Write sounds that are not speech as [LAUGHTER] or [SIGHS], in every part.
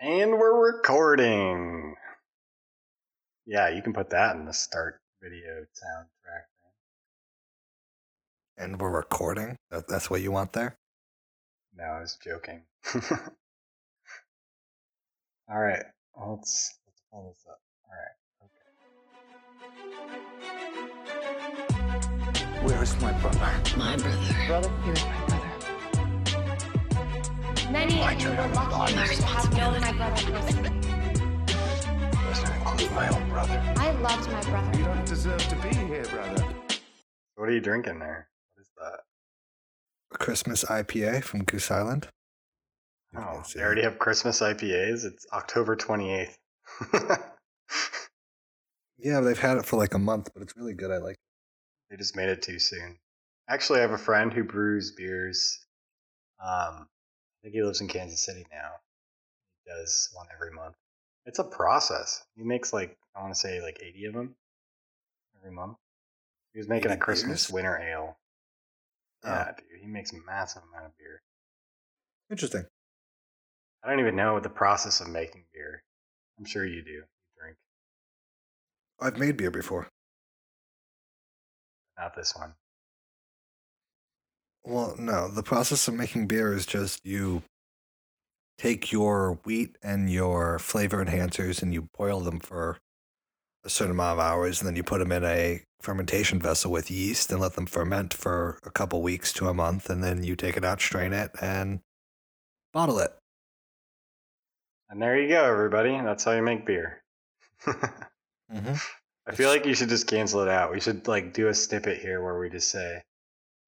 And we're recording. Yeah, you can put that in the start video soundtrack. And we're recording. That's what you want there. No, I was joking. [LAUGHS] All right, let's let's pull this up. All right. Okay. Where is my brother? My brother. Brother? He was my brother. Many of you do I were have lucky my to have known my responsibility? brother personally. Doesn't include my own brother. I loved my brother. You don't deserve to be here, brother. What are you drinking there? What is that? A Christmas IPA from Goose Island. Oh, see they already have Christmas IPAs. It's October twenty eighth. [LAUGHS] Yeah, they've had it for like a month, but it's really good. I like. it. They just made it too soon. Actually, I have a friend who brews beers. Um, I think he lives in Kansas City now. He does one every month. It's a process. He makes like I want to say like eighty of them every month. He was making a Christmas beers? winter ale. Oh. Yeah, dude, he makes a massive amount of beer. Interesting. I don't even know the process of making beer. I'm sure you do. You drink, I've made beer before. not this one. Well, no, the process of making beer is just you take your wheat and your flavor enhancers and you boil them for a certain amount of hours, and then you put them in a fermentation vessel with yeast and let them ferment for a couple weeks to a month, and then you take it out, strain it, and bottle it. And there you go, everybody. That's how you make beer. [LAUGHS] Mm-hmm. I feel like you should just cancel it out. We should like do a snippet here where we just say,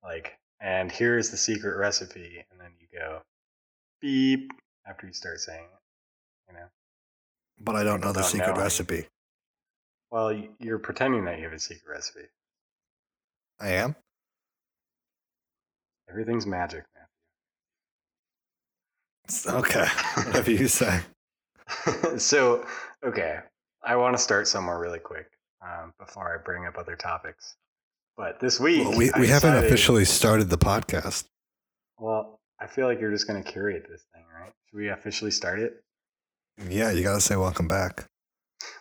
like, and here's the secret recipe, and then you go beep after you start saying it. You know. But I don't know the secret recipe. Well, you're pretending that you have a secret recipe. I am. Everything's magic, Matthew. Okay, [LAUGHS] whatever you say. [LAUGHS] so, okay, I want to start somewhere really quick um, before I bring up other topics. But this week, Well, we we haven't decided- officially started the podcast. Well, I feel like you're just going to curate this thing, right? Should we officially start it? Yeah, you gotta say welcome back.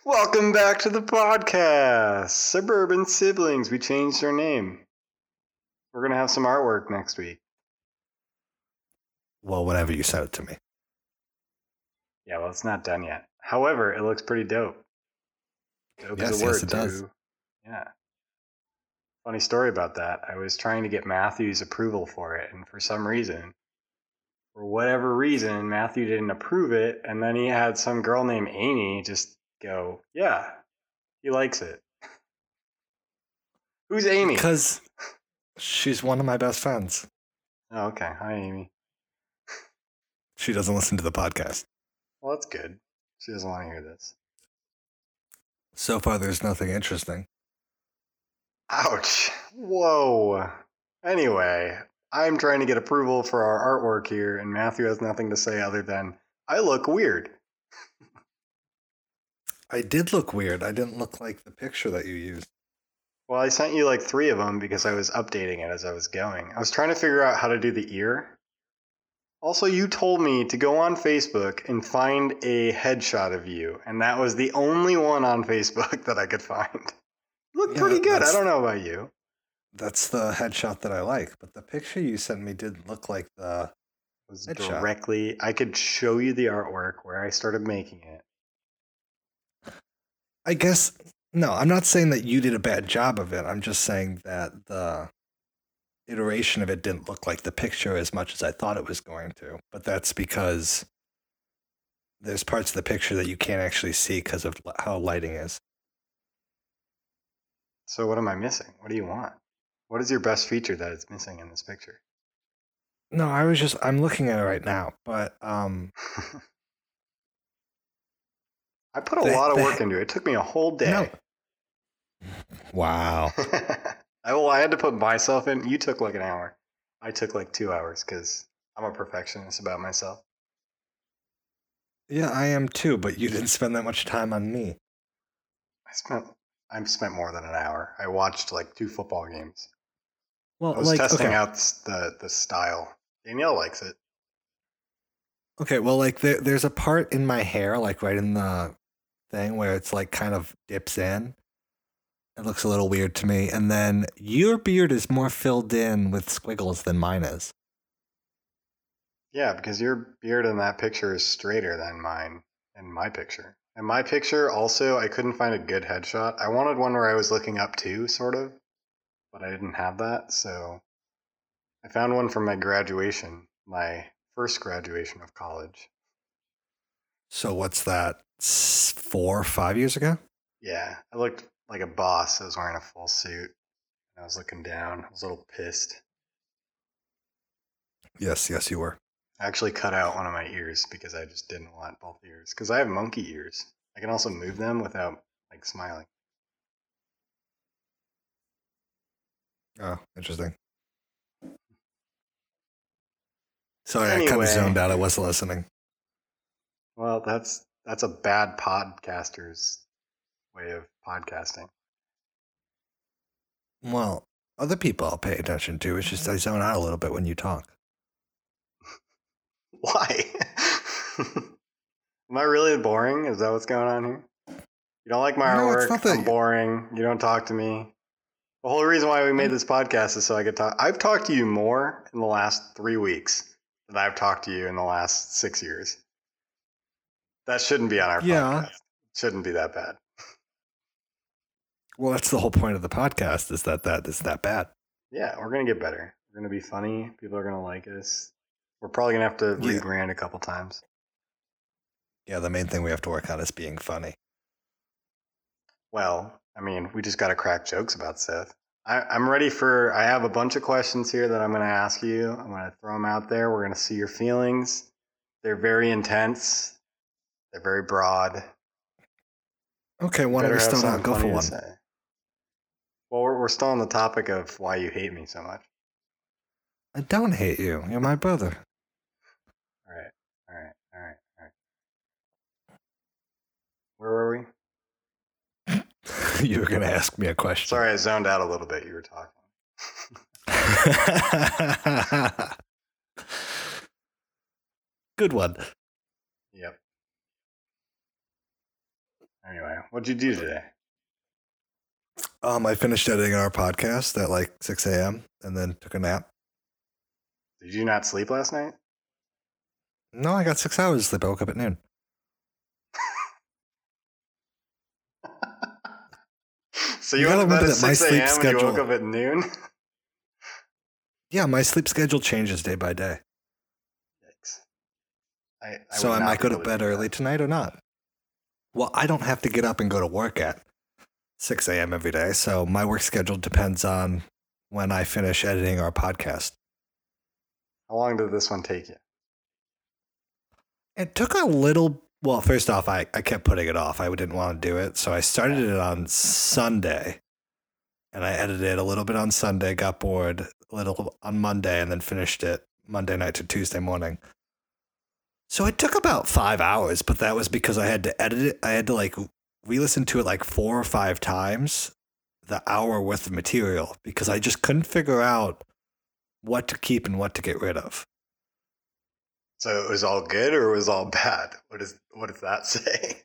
Welcome back to the podcast, Suburban Siblings. We changed our name. We're gonna have some artwork next week. Well, whenever you send it to me. Yeah, well, it's not done yet. However, it looks pretty dope. Dope Yes, is a yes, word it does. Yeah. Funny story about that. I was trying to get Matthew's approval for it, and for some reason, for whatever reason, Matthew didn't approve it, and then he had some girl named Amy just go, "Yeah, he likes it." [LAUGHS] Who's Amy? Because she's one of my best friends. Oh, okay. Hi, Amy. She doesn't listen to the podcast. Well, that's good. She doesn't want to hear this. So far, there's nothing interesting. Ouch. Whoa. Anyway, I'm trying to get approval for our artwork here, and Matthew has nothing to say other than, I look weird. I did look weird. I didn't look like the picture that you used. Well, I sent you like three of them because I was updating it as I was going. I was trying to figure out how to do the ear. Also, you told me to go on Facebook and find a headshot of you, and that was the only one on Facebook [LAUGHS] that I could find. Look Yeah, pretty good. I don't know about you. That's the headshot that I like. But the picture you sent me didn't look like the. Was Headshot. directly. I could show you the artwork where I started making it. I guess. No, I'm not saying that you did a bad job of it. I'm just saying that the iteration of it didn't look like the picture as much as I thought it was going to. But that's because there's parts of the picture that you can't actually see because of how lighting is. So what am I missing? What do you want? What is your best feature that is missing in this picture? No, I was just I'm looking at it right now, but um [LAUGHS] I put a The- lot of the- work into it. It took me a whole day. No. [LAUGHS] Wow. [LAUGHS] I well, I had to put myself in. You took like an hour. I took like two hours because I'm a perfectionist about myself. Yeah, I am too, but you didn't spend that much time on me. I spent I spent more than an hour. I watched like two football games. Well, I was like testing okay, out the the style. Danielle likes it. Okay, well, like there, there's a part in my hair, like right in the thing, where it's like kind of dips in. It looks a little weird to me. And then your beard is more filled in with squiggles than mine is. Yeah, because your beard in that picture is straighter than mine in my picture. In my picture, also, I couldn't find a good headshot. I wanted one where I was looking up too, sort of, but I didn't have that, so I found one from my graduation, my first graduation of college. So what's that? Four, five years ago? Yeah, I looked like a boss. I was wearing a full suit. I was looking down. I was a little pissed. Yes, yes, you were. I actually cut out one of my ears because I just didn't want both ears. Because I have monkey ears. I can also move them without like smiling. Oh, interesting. Sorry, I kind Anyway. of zoned out. I wasn't listening. Well, that's that's a bad podcaster's way of podcasting. Well, other people I'll pay attention to. It's just I zone out a little bit when you talk. [LAUGHS] Why? Am I really boring? Is that what's going on here? You don't like my No, it's artwork? that I'm boring. You don't talk to me. The whole reason why we made this podcast is so I could talk. I've talked to you more in the last three weeks than I've talked to you in the last six years. That shouldn't be on our Yeah. podcast. Shouldn't be that bad. Well, that's the whole point of the podcast is that that is that bad. Yeah, we're gonna get better. We're gonna be funny. People are gonna like us. We're probably gonna have to Yeah. rebrand a couple times. Yeah, the main thing we have to work on is being funny. Well, I mean, we just got to crack jokes about Seth. I, I'm ready for. I have a bunch of questions here that I'm going to ask you. I'm going to throw them out there. We're going to see your feelings. They're very intense. They're very broad. Okay, why don't we start out? Go for one. Well, we're, we're still on the topic of why you hate me so much. I don't hate you. You're my brother. All right, all right, all right, all right. Where were we? [LAUGHS] you were gonna ask me a question. Sorry, I zoned out a little bit. You were talking. [LAUGHS] Good one. Yep. Anyway, what'd you do today? Um, I finished editing our podcast at like 6 a.m. and then took a nap. Did you not sleep last night? No, I got six hours of sleep. I woke up at noon. So You you, gotta went to bed remember at that my 6 sleep and you woke schedule- up at noon? [LAUGHS] Yeah, my sleep schedule changes day by day. Yikes. I, I so I might go to bed early that. tonight or not. Well, I don't have to get up and go to work at 6 a.m. every day. So my work schedule depends on when I finish editing our podcast. How long did this one take you? It took a little. Well, first off, I, I kept putting it off. I didn't want to do it. So I started it on Sunday and I edited it a little bit on Sunday, got bored a little on Monday, and then finished it Monday night to Tuesday morning. So it took about five hours, but that was because I had to edit it. I had to like re listen to it like four or five times, the hour worth of material, because I just couldn't figure out what to keep and what to get rid of. So it was all good or it was all [LAUGHS] bad? What is what does that [LAUGHS] say?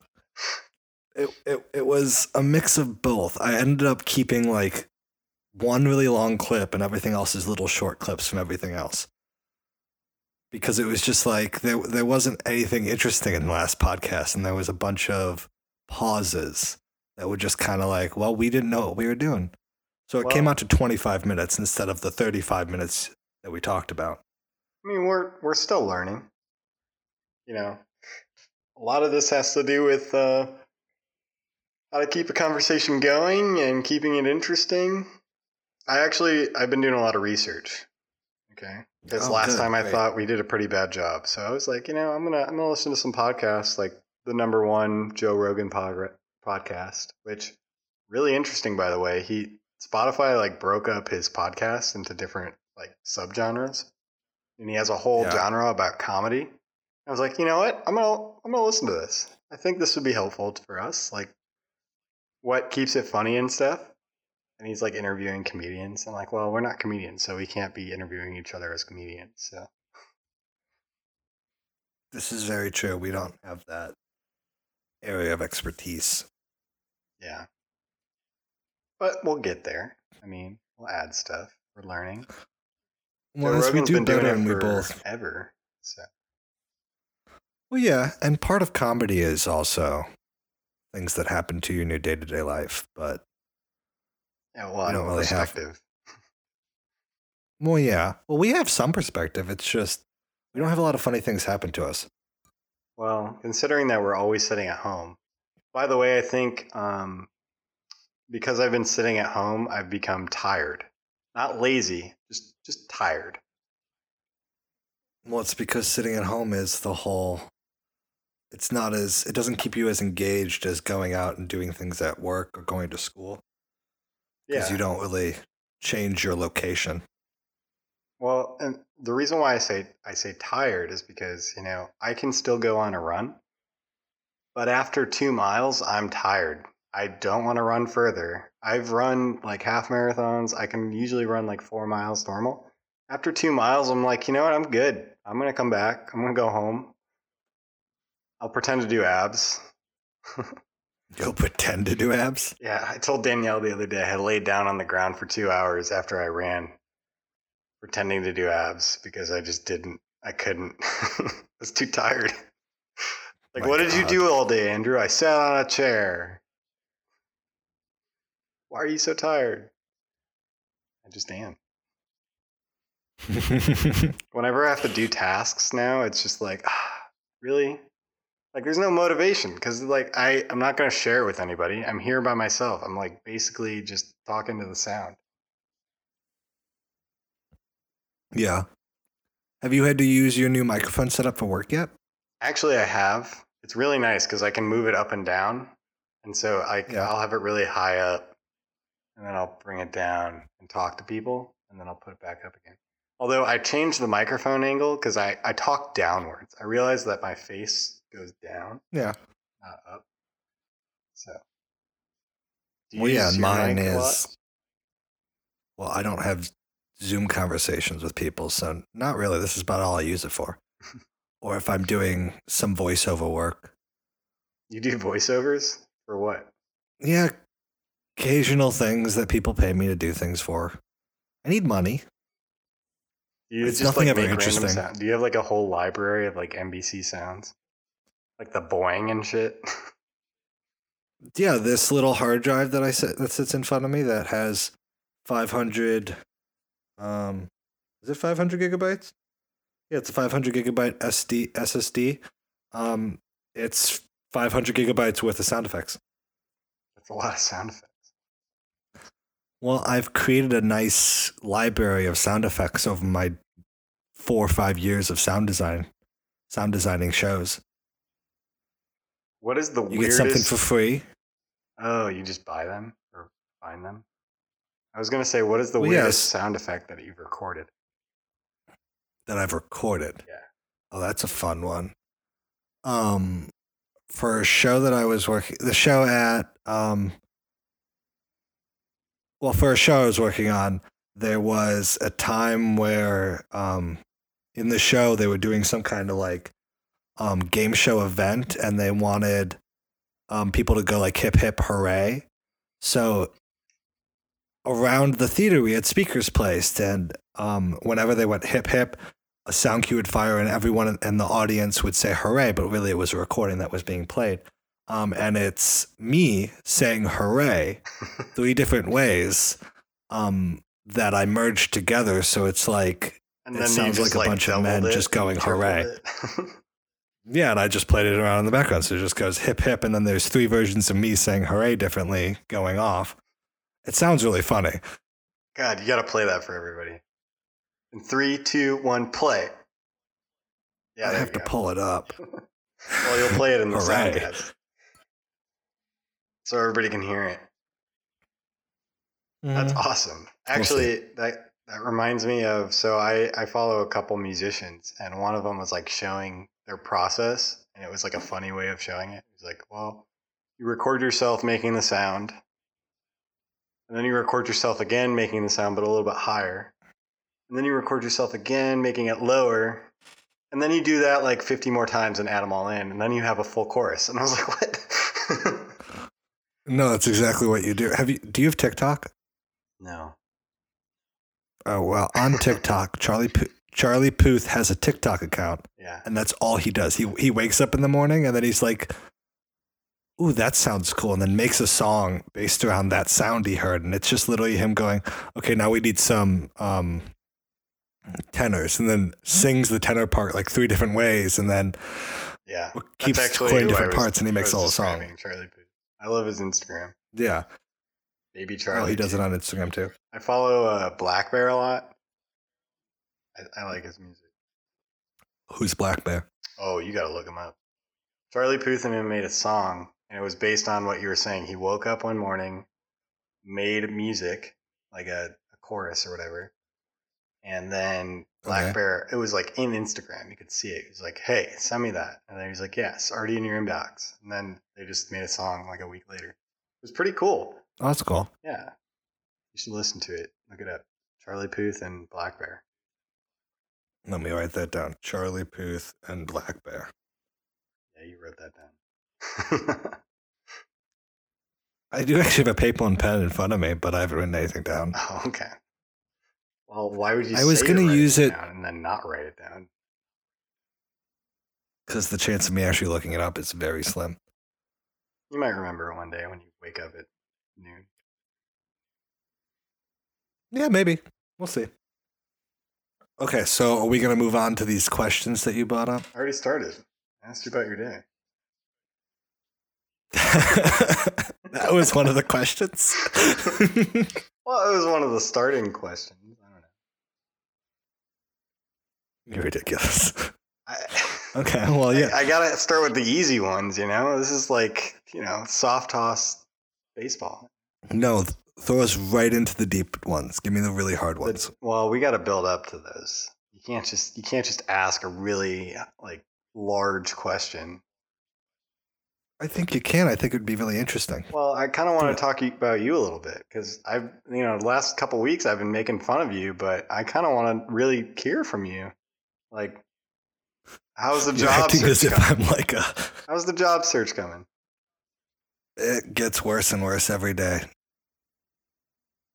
it, it it was a mix of both. I ended up keeping like one really long clip and everything else is little short clips from everything else. Because it was just like there there wasn't anything interesting in the last podcast and there was a bunch of pauses that were just kind of like, well, we didn't know what we were doing. So it came out to 25 minutes instead of the 35 minutes that we talked about. I mean, we're we're still learning. You know, a lot of this has to do with uh, how to keep a conversation going and keeping it interesting. I actually I've been doing a lot of research. Okay, because Oh, last good, time I thought we did a pretty bad job, so I was like, you know, I'm gonna I'm gonna listen to some podcasts like the number one Joe Rogan pod- podcast, which really interesting by the way. He Spotify like broke up his podcast into different like subgenres and he has a whole Yeah. genre about comedy. I was like, you know what? I'm gonna I'm gonna listen to this. I think this would be helpful for us. Like, what keeps it funny and stuff. And he's like interviewing comedians. I'm like, well, we're not comedians, so we can't be interviewing each other as comedians. So This is very true. We don't have that area of expertise. Yeah. But we'll get there. I mean, we'll add stuff. We're learning. Well, we do better and we both ever. So Well, yeah, and part of comedy is also things that happen to you in your day to day life. But yeah, well, I don't really have- perspective. well, yeah, well, we have some perspective. It's just we don't have a lot of funny things happen to us. Well, considering that we're always sitting at home. By the way, I think um, because I've been sitting at home, I've become tired. Not lazy, just just tired. Well, it's because sitting at home is the whole. It's not as it doesn't keep you as engaged as going out and doing things at work or going to school because Yeah. you don't really change your location. Well, and the reason why I say I say tired is because you know I can still go on a run, but after two miles, I'm tired. I don't want to run further. I've run like half marathons. I can usually run like four miles normal. After two miles, I'm like, you know what? I'm good. I'm gonna come back. I'm gonna go home. I'll pretend to do abs. [LAUGHS] You'll pretend to do abs. Yeah, I told Danielle the other day I had laid down on the ground for two hours after I ran, pretending to do abs because I just didn't. I couldn't. [LAUGHS] I was too tired. Like, My what did you do all day, Andrew? I sat on a chair. Why are you so tired? I just am. [LAUGHS] Whenever I have to do tasks now, it's just like, ah, [SIGHS] really? Like, there's no motivation because, like, I, I'm not going to share it with anybody. I'm here by myself. I'm, like, basically just talking to the sound. yeah. Have you had to use your new microphone setup for work yet? Actually, I have. It's really nice because I can move it up and down. And so I, Yeah. I'll have it really high up and then I'll bring it down and talk to people and then I'll put it back up again. Although I changed the microphone angle because I, I talk downwards. I realized that my face goes down, Yeah. not up. So. Do Well, yeah, mine mic a lot? is. Well, I don't have Zoom conversations with people, so not really. This is about all I use it for. [LAUGHS] or if I'm doing some voiceover work. You do voiceovers for what? Yeah, occasional things that people pay me to do things for. I need money. You It's just nothing like ever interesting. sound? Do you have like a whole library of like NBC sounds, like the boing and shit? [LAUGHS] Yeah, this little hard drive that I sit that sits in front of me that has 500 um is it 500 gigabytes? Yeah, it's a 500 gigabyte SD SSD. Um it's 500 gigabytes worth of sound effects. That's a lot of sound effects. Well, I've created a nice library of sound effects over my 4 or 5 years of sound design, sound designing shows. What is the You get something for free. oh, you just buy them or find them? I was gonna say, what is the Well, weirdest yes. sound effect that you've recorded? that I've recorded. Yeah. Oh, that's a fun one. Um, for a show that I was working, the show at, um, well, for a show I was working on, there was a time where, um, in the show they were doing some kind of like, um, game show event, and they wanted, um, people to go like hip hip hooray. So around the theater we had speakers placed and um, whenever they went hip hip a sound cue would fire and everyone in- in the audience would say hooray but really it was a recording that was being played um, and it's me saying hooray three different ways um, that i merged together so it's like It sounds like a bunch of men it just going hooray. [LAUGHS] yeah and i just played it around in the background so it just goes hip hip and then there's three versions of me saying hooray differently going off it sounds really funny God, you got to play that for everybody. In three, two, one, play. Yeah, i have to go. pull it up [LAUGHS] Well, you'll play it in the [LAUGHS] guides. So everybody can hear it. That's Mhm. awesome. Actually, that that reminds me of so I I follow a couple musicians, and one of them was like showing their process, and it was like a funny way of showing it. Was like, well, you record yourself making the sound, and then you record yourself again making the sound, but a little bit higher, and then you record yourself again making it lower, And then you do that like 50 more times and add them all in, and then you have a full chorus. And I was like, what? [LAUGHS] No, that's exactly what you do. Have you? Do you have TikTok? no. Oh well, on TikTok, [LAUGHS] Charlie Pu- Charlie Puth has a TikTok account, Yeah. and that's all he does. He he wakes up in the morning and then he's like, "Ooh, that sounds cool," and then makes a song based around that sound he heard, and it's just literally him going, "Okay, now we need some um, tenors," and then sings the tenor part like three different ways, and then Yeah. keeps playing different was- parts, and he makes was the whole song. Charlie Puth. I love his Instagram. Yeah, Maybe Charlie. oh, he does too. it on Instagram too. I follow uh, Black Bear a lot. I, I like his music. Who's Black Bear? Oh, you got to look him up. Charlie Puth and him made a song, and it was based on what you were saying. He woke up one morning, made music, like a, a chorus or whatever, and then Black Okay. Bear, it was like in Instagram. You could see it. He was like, hey, send me that. And then he was like, yes, already in your inbox. And then they just made a song like a week later. It was pretty cool. Oh, that's cool. Yeah. You should listen to it. Look it up. Charlie Puth and Black Bear. Let me write that down. Charlie Puth and Black Bear. Yeah, you wrote that down. [LAUGHS] I do actually have a paper and pen in front of me, but I haven't written anything down. oh, okay. Well, why would you I was gonna use it- and then not write it down? Because the chance of me actually looking it up is very slim. You might remember it one day when you wake up at noon. Yeah, maybe. We'll see. Okay, so are we going to move on to these questions that you brought up? I already started. I asked you about your day. [LAUGHS] that was one of the questions. [LAUGHS] Well, it was one of the starting questions. I don't know. You're ridiculous. I, [LAUGHS] Okay, well, yeah. I, I gotta start with the easy ones, you know? This is like, you know, soft toss baseball. No, th- throw us right into the deep ones. Give me the really hard ones. But- well, we gotta build up to those. You can't just you can't just ask a really like large question. I think you can. I think it would be really interesting. Well, I kind of want to talk about you a little bit because I've, you know, the last couple weeks I've been making fun of you, but I kind of want to really hear from you. Like, how's the [LAUGHS] You're job acting as if coming? I'm like a. How's the job search coming? It gets worse and worse every day.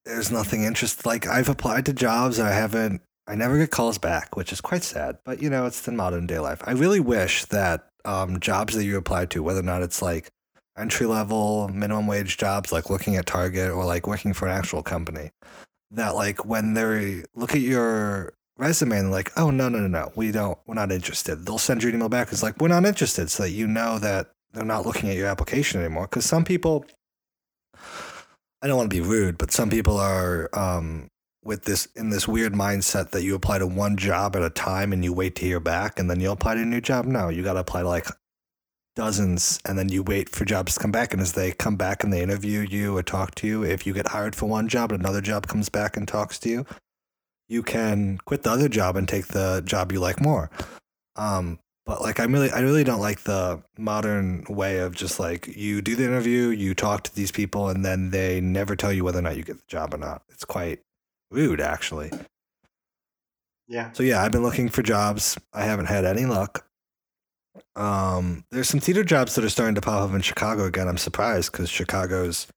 There's nothing interest. Like I've applied to jobs, I haven't. I never get calls back, which is quite sad. But you know, it's the modern day life. I really wish that um, jobs that you apply to, whether or not it's like entry level, minimum wage jobs, like looking at Target or like working for an actual company, that like when they look at your resume and like, oh no no no no, we don't, we're not interested. They'll send you an email back. It's like we're not interested, so that you know that they're not looking at your application anymore. Because some people, I don't want to be rude, but some people are um, with this in this weird mindset that you apply to one job at a time and you wait to hear back, and then you'll apply to a new job. No, you got to apply to like dozens, and then you wait for jobs to come back. And as they come back and they interview you or talk to you, if you get hired for one job and another job comes back and talks to you, you can quit the other job and take the job you like more. Um, but like I'm really I really don't like the modern way of just like you do the interview, you talk to these people, and then they never tell you whether or not you get the job or not. It's quite rude actually. Yeah, So yeah, I've been looking for jobs. I haven't had any luck. Um, there's some theater jobs that are starting to pop up in Chicago again. I'm surprised because Chicago's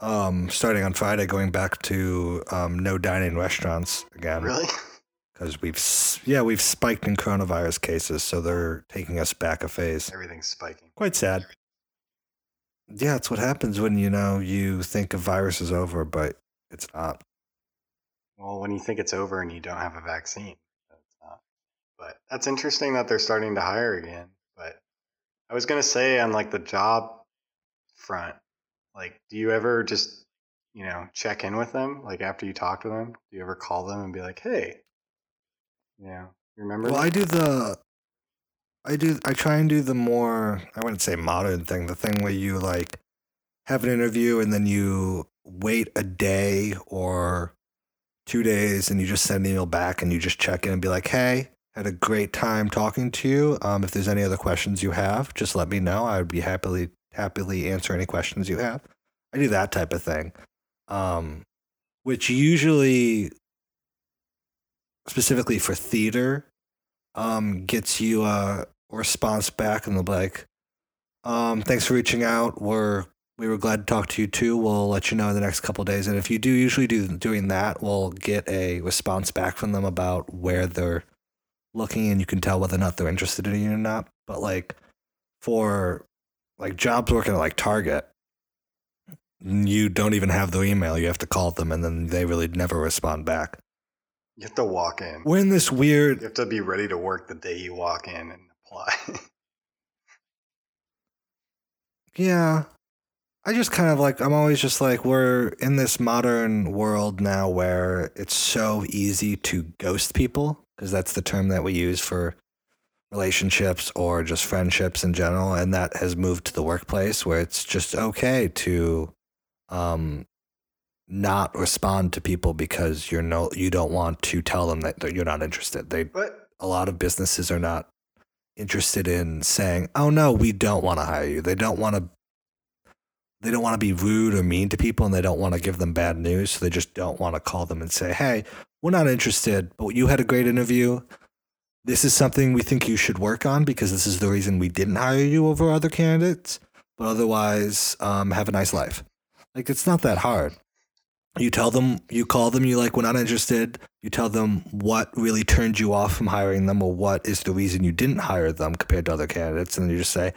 um, starting on Friday, going back to um, no dining restaurants again really? [LAUGHS] because we've yeah we've spiked in coronavirus cases, so they're taking us back a phase. Everything's spiking. Quite sad. Yeah, it's what happens when you know you think a virus is over, but it's not. Well, when you think it's over and you don't have a vaccine. But that's interesting that they're starting to hire again. But I was gonna say on like the job front, like, do you ever just you know check in with them like after you talk to them? Do you ever call them and be like, hey, you know, you remember? Well, me?" I do the. I do. I try and do the more. I wouldn't say modern thing. The thing where you like have an interview and then you wait a day or two days and you just send an email back and you just check in and be like, "Hey, had a great time talking to you. Um, if there's any other questions you have, just let me know. I would be happily happily answer any questions you have." I do that type of thing, um, which usually specifically for theater um, gets you a response back, and they'll be like, um, "Thanks for reaching out. We're we were glad to talk to you too. We'll let you know in the next couple days." And if you do usually do doing that, we'll get a response back from them about where they're looking, and you can tell whether or not they're interested in you or not. But like for like jobs working at like Target, you don't even have their email. You have to call them, and then they really never respond back. You have to walk in. We're in this weird You have to be ready to work the day you walk in and apply. [LAUGHS] Yeah. I just kind of like, I'm always just like, we're in this modern world now where it's so easy to ghost people, because that's the term that we use for relationships or just friendships in general. And that has moved to the workplace where it's just okay to um, not respond to people because you're no, you don't want to tell them that you're not interested. They, but a lot of businesses are not interested in saying, "Oh no, we don't want to hire you." They don't want to they don't want to be rude or mean to people and they don't want to give them bad news, so they just don't want to call them and say, "Hey, we're not interested, but you had a great interview. This is something we think you should work on because this is the reason we didn't hire you over other candidates, but otherwise, um, have a nice life." Like it's not that hard. You tell them, you call them, you like, we're not interested. You tell them what really turned you off from hiring them or what is the reason you didn't hire them compared to other candidates. And then you just say,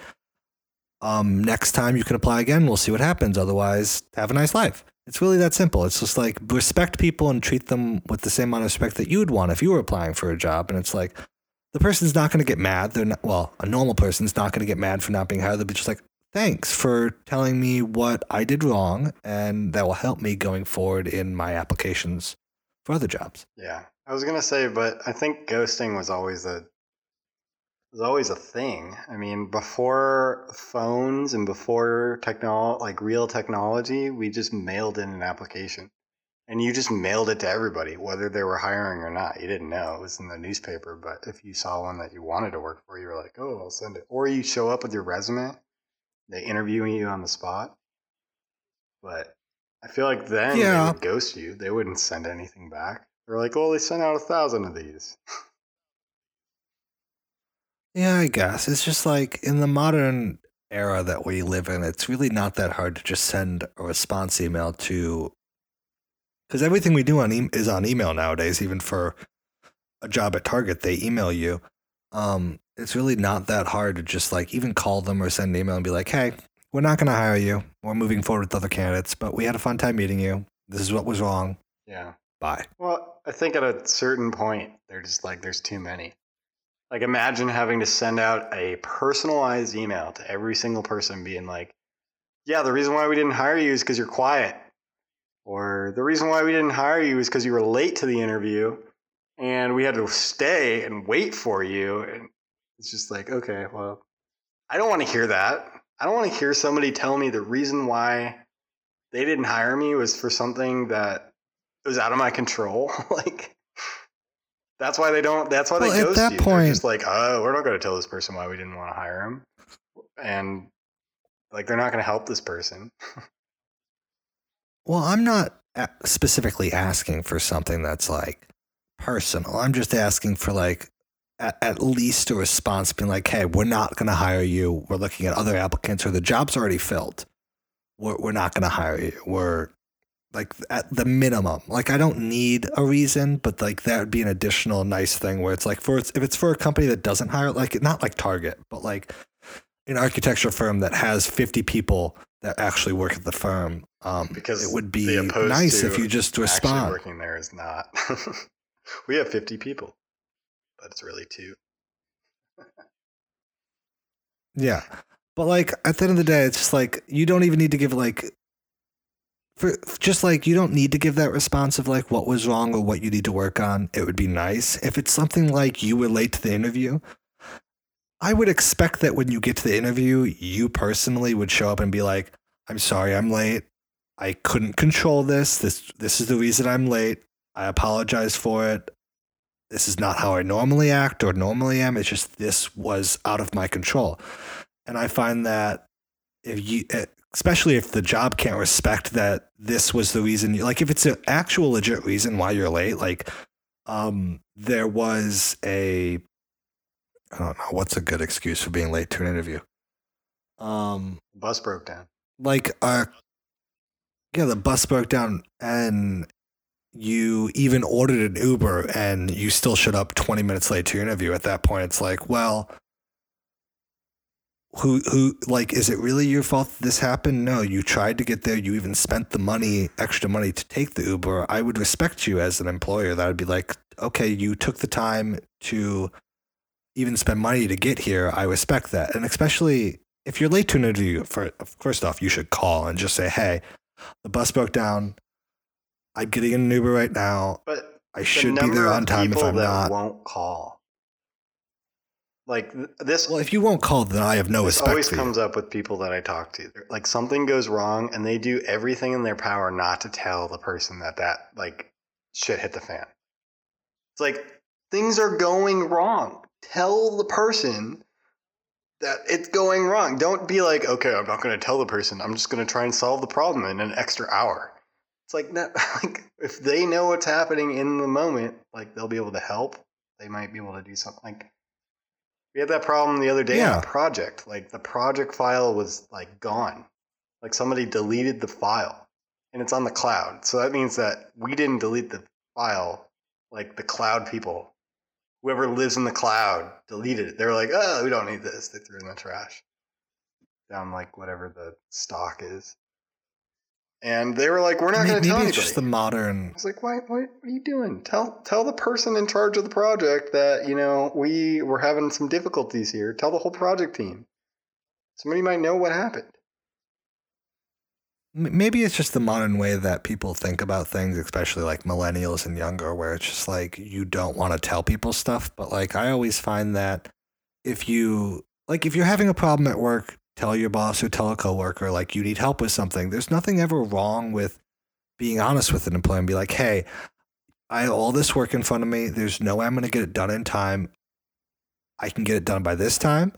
um, next time you can apply again. We'll see what happens. Otherwise, have a nice life. It's really that simple. It's just like respect people and treat them with the same amount of respect that you would want if you were applying for a job. And it's like, the person's not going to get mad. They're not, well, a normal person's not going to get mad for not being hired. They'll be just like, thanks for telling me what I did wrong, and that will help me going forward in my applications for other jobs. yeah, I was gonna say, but I think ghosting was always a was always a thing. I mean, before phones and before technology, like real technology, we just mailed in an application. And you just mailed it to everybody, whether they were hiring or not. You didn't know. It was in the newspaper, but if you saw one that you wanted to work for, you were like, oh, I'll send it. Or you show up with your resume, they interviewing you on the spot. But I feel like then Yeah. they would ghost you. They wouldn't send anything back. They're like, well, they sent out a thousand of these. Yeah, I guess. It's just like in the modern era that we live in, it's really not that hard to just send a response email to. Because everything we do on e- is on email nowadays, even for a job at Target, they email you. Um, it's really not that hard to just like even call them or send an email and be like, hey, we're not going to hire you. We're moving forward with other candidates, but we had a fun time meeting you. This is what was wrong. Yeah. Bye. Well, I think at a certain point, they're just like, there's too many. Like, imagine having to send out a personalized email to every single person being like, yeah, the reason why we didn't hire you is because you're quiet. Or the reason why we didn't hire you is because you were late to the interview and we had to stay and wait for you. And it's just like, okay, well, I don't want to hear that. I don't want to hear somebody tell me the reason why they didn't hire me was for something that was out of my control. [LAUGHS] like, that's why they don't. That's why Well, they at ghost that you. They're point- just like, oh, we're not going to tell this person why we didn't want to hire him, and like they're not going to help this person. [LAUGHS] Well, I'm not specifically asking for something that's like personal. I'm just asking for like at, at least a response being like, hey, we're not going to hire you. We're looking at other applicants or the job's already filled. We're, we're not going to hire you. We're like at the minimum. Like, I don't need a reason, but like that would be an additional nice thing where it's like for if it's for a company that doesn't hire, like not like Target, but like an architecture firm that has 50 people that actually work at the firm. Um, Because it would be nice if you just respond. Working there is not. [LAUGHS] we have fifty people, but it's really two. Yeah. But like at the end of the day, it's just like you don't even need to give like for just like you don't need to give that response of like what was wrong or what you need to work on. It would be nice. If it's something like you were late to the interview, I would expect that when you get to the interview, you personally would show up and be like, I'm sorry I'm late. I couldn't control this. This this is the reason I'm late. I apologize for it. This is not how I normally act or normally am. It's just this was out of my control. And I find that if you, eh, especially if the job can't respect that this was the reason, like if it's an actual legit reason why you're late, like um, there was a I don't know what's a good excuse for being late to an interview. Um, Bus broke down. like uh, yeah, the bus broke down, and you even ordered an Uber, and you still showed up twenty minutes late to your interview. At that point, it's like, well, who who like is it really your fault that this happened? No, you tried to get there. You even spent the money, extra money, to take the Uber. I would respect you as an employer. That would be like, okay, you took the time to even spend money to get here. I respect that, and especially if you're late to an interview. For first off, you should call and just say, hey, the bus broke down. I'm getting an Uber right now. But I the should be there on time if I'm that not. won't call. Like this, Well, if you won't call, then I have no respect always for you. comes up with people that I talk to. They're- Like something goes wrong, and they do everything in their power not to tell the person that that like shit hit the fan. It's like things are going wrong. Tell the person that it's going wrong. Don't be like, okay, I'm not going to tell the person. I'm just going to try and solve the problem in an extra hour. It's like that. [LAUGHS] Like if they know what's happening in the moment, like they'll be able to help. They might be able to do something. Like we had that problem the other day on Yeah. a project. Like the project file was like gone. Like somebody deleted the file, and it's on the cloud. So that means that we didn't delete the file. Like the cloud people, whoever lives in the cloud, deleted it. They were like, "Oh, we don't need this." They threw it in the trash. Down like whatever the stock is. And they were like, "We're not going to tell it's anybody." just the modern. I was like, why, why, what are you doing? Tell, tell the person in charge of the project that, you know, we were having some difficulties here. Tell the whole project team. Somebody might know what happened. Maybe it's just the modern way that people think about things, especially like millennials and younger, where it's just like you don't want to tell people stuff. But like I always find that if you like if you're having a problem at work, tell your boss or tell a coworker like you need help with something. There's nothing ever wrong with being honest with an employee and be like, hey, I have all this work in front of me. There's no way I'm going to get it done in time. I can get it done by this time.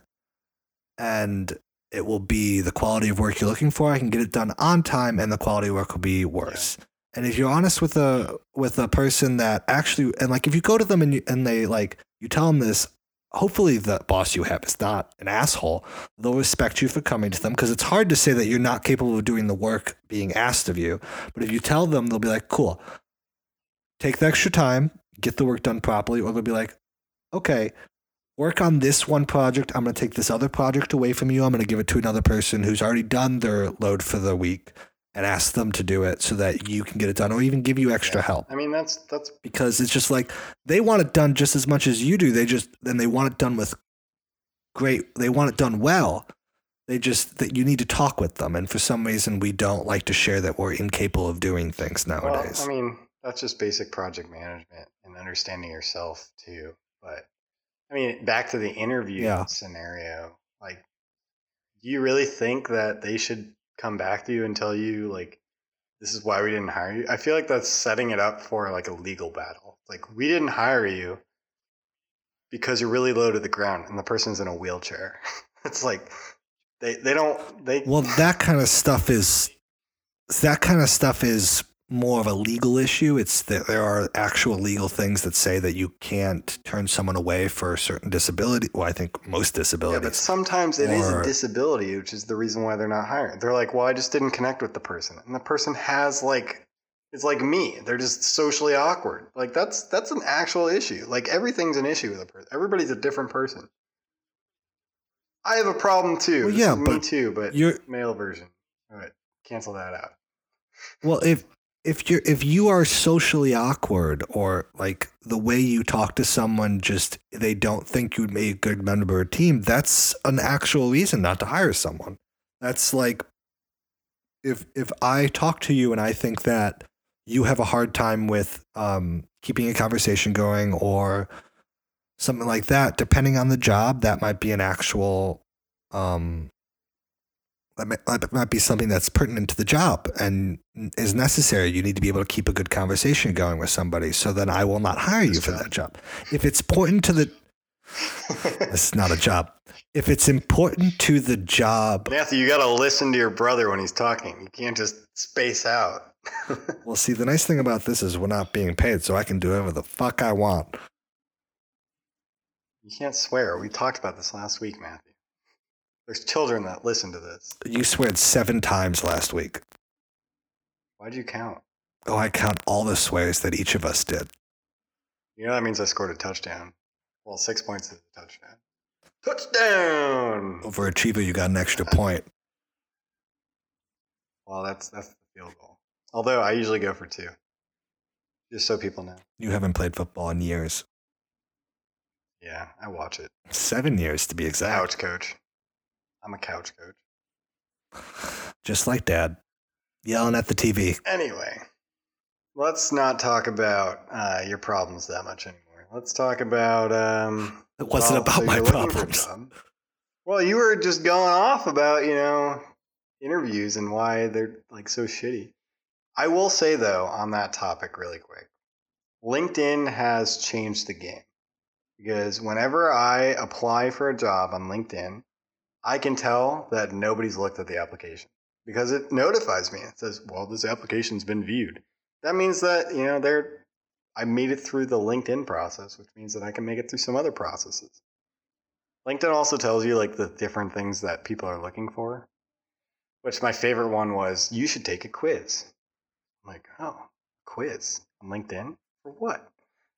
And it will be the quality of work you're looking for. I can get it done on time and the quality of work will be worse. And if you're honest with a with a person that actually and like if you go to them and you, and they like you tell them this, hopefully the boss you have is not an asshole. They'll respect you for coming to them because it's hard to say that you're not capable of doing the work being asked of you. But if you tell them, they'll be like, "Cool, take the extra time, get the work done properly," or they'll be like, "Okay, work on this one project. I'm going to take this other project away from you. I'm going to give it to another person who's already done their load for the week and ask them to do it so that you can get it done or even give you extra help I mean, that's, that's, because it's just like they want it done just as much as you do. They just then they want it done with great. They want it done well. They just that you need to talk with them, and for some reason we don't like to share that we're incapable of doing things well, nowadays. I mean, that's just basic project management and understanding yourself too. But I mean, back to the interview Yeah. scenario, like, do you really think that they should come back to you and tell you, like, this is why we didn't hire you? I feel like that's setting it up for like a legal battle. Like, we didn't hire you because you're really low to the ground and the person's in a wheelchair. [LAUGHS] it's like, they, they don't, they, well, that kind of stuff is that kind of stuff is more of a legal issue. It's that there are actual legal things that say that you can't turn someone away for a certain disability. Well, I think most disabilities. Yeah, but sometimes it is Or- a disability, which is the reason why they're not hiring. They're like, well, I just didn't connect with the person, and the person has like, it's like me. They're just socially awkward. Like that's that's an actual issue. Like everything's an issue with a person. Everybody's a different person. I have a problem too. Well, yeah, me too, but you're male version. All right, cancel that out. Well, if if you're if you are socially awkward or like the way you talk to someone just they don't think you'd make a good member of a team, that's an actual reason not to hire someone. That's like if if I talk to you and I think that you have a hard time with um, keeping a conversation going or something like that, depending on the job, that might be an actual um, that might, that might be something that's pertinent to the job and is necessary. You need to be able to keep a good conversation going with somebody. So then I will not hire you for that job. If it's important to the, [LAUGHS] it's not a job. If it's important to the job, Matthew, you got to listen to your brother when he's talking. You can't just space out. [LAUGHS] well, see, the nice thing about this is we're not being paid, so I can do whatever the fuck I want. You can't swear. We talked about this last week, Matthew. There's children that listen to this. You sweared seven times last week. Why'd you count? Oh, I count all the swears that each of us did. You know that means I scored a touchdown. Well, six points is a touchdown. Touchdown! Overachiever, you got an extra [LAUGHS] point. Well, that's that's the field goal. Although I usually go for two, just so people know. You haven't played football in years. Yeah, I watch it. Seven years to be exact. Couch coach. I'm a couch coach. Just like dad. Yelling at the TV. Anyway, let's not talk about uh, your problems that much anymore. Let's talk about. Um, It wasn't well, about so my you're looking for a problems. Well, you were just going off about you know interviews and why they're like so shitty. I will say though on that topic really quick, LinkedIn has changed the game because whenever I apply for a job on LinkedIn, I can tell that nobody's looked at the application because it notifies me. It says, "Well, this application's been viewed." That means that you know they're I made it through the LinkedIn process, which means that I can make it through some other processes. LinkedIn also tells you like the different things that people are looking for. Which my favorite one was you should take a quiz. I'm like, oh, quiz on LinkedIn for what?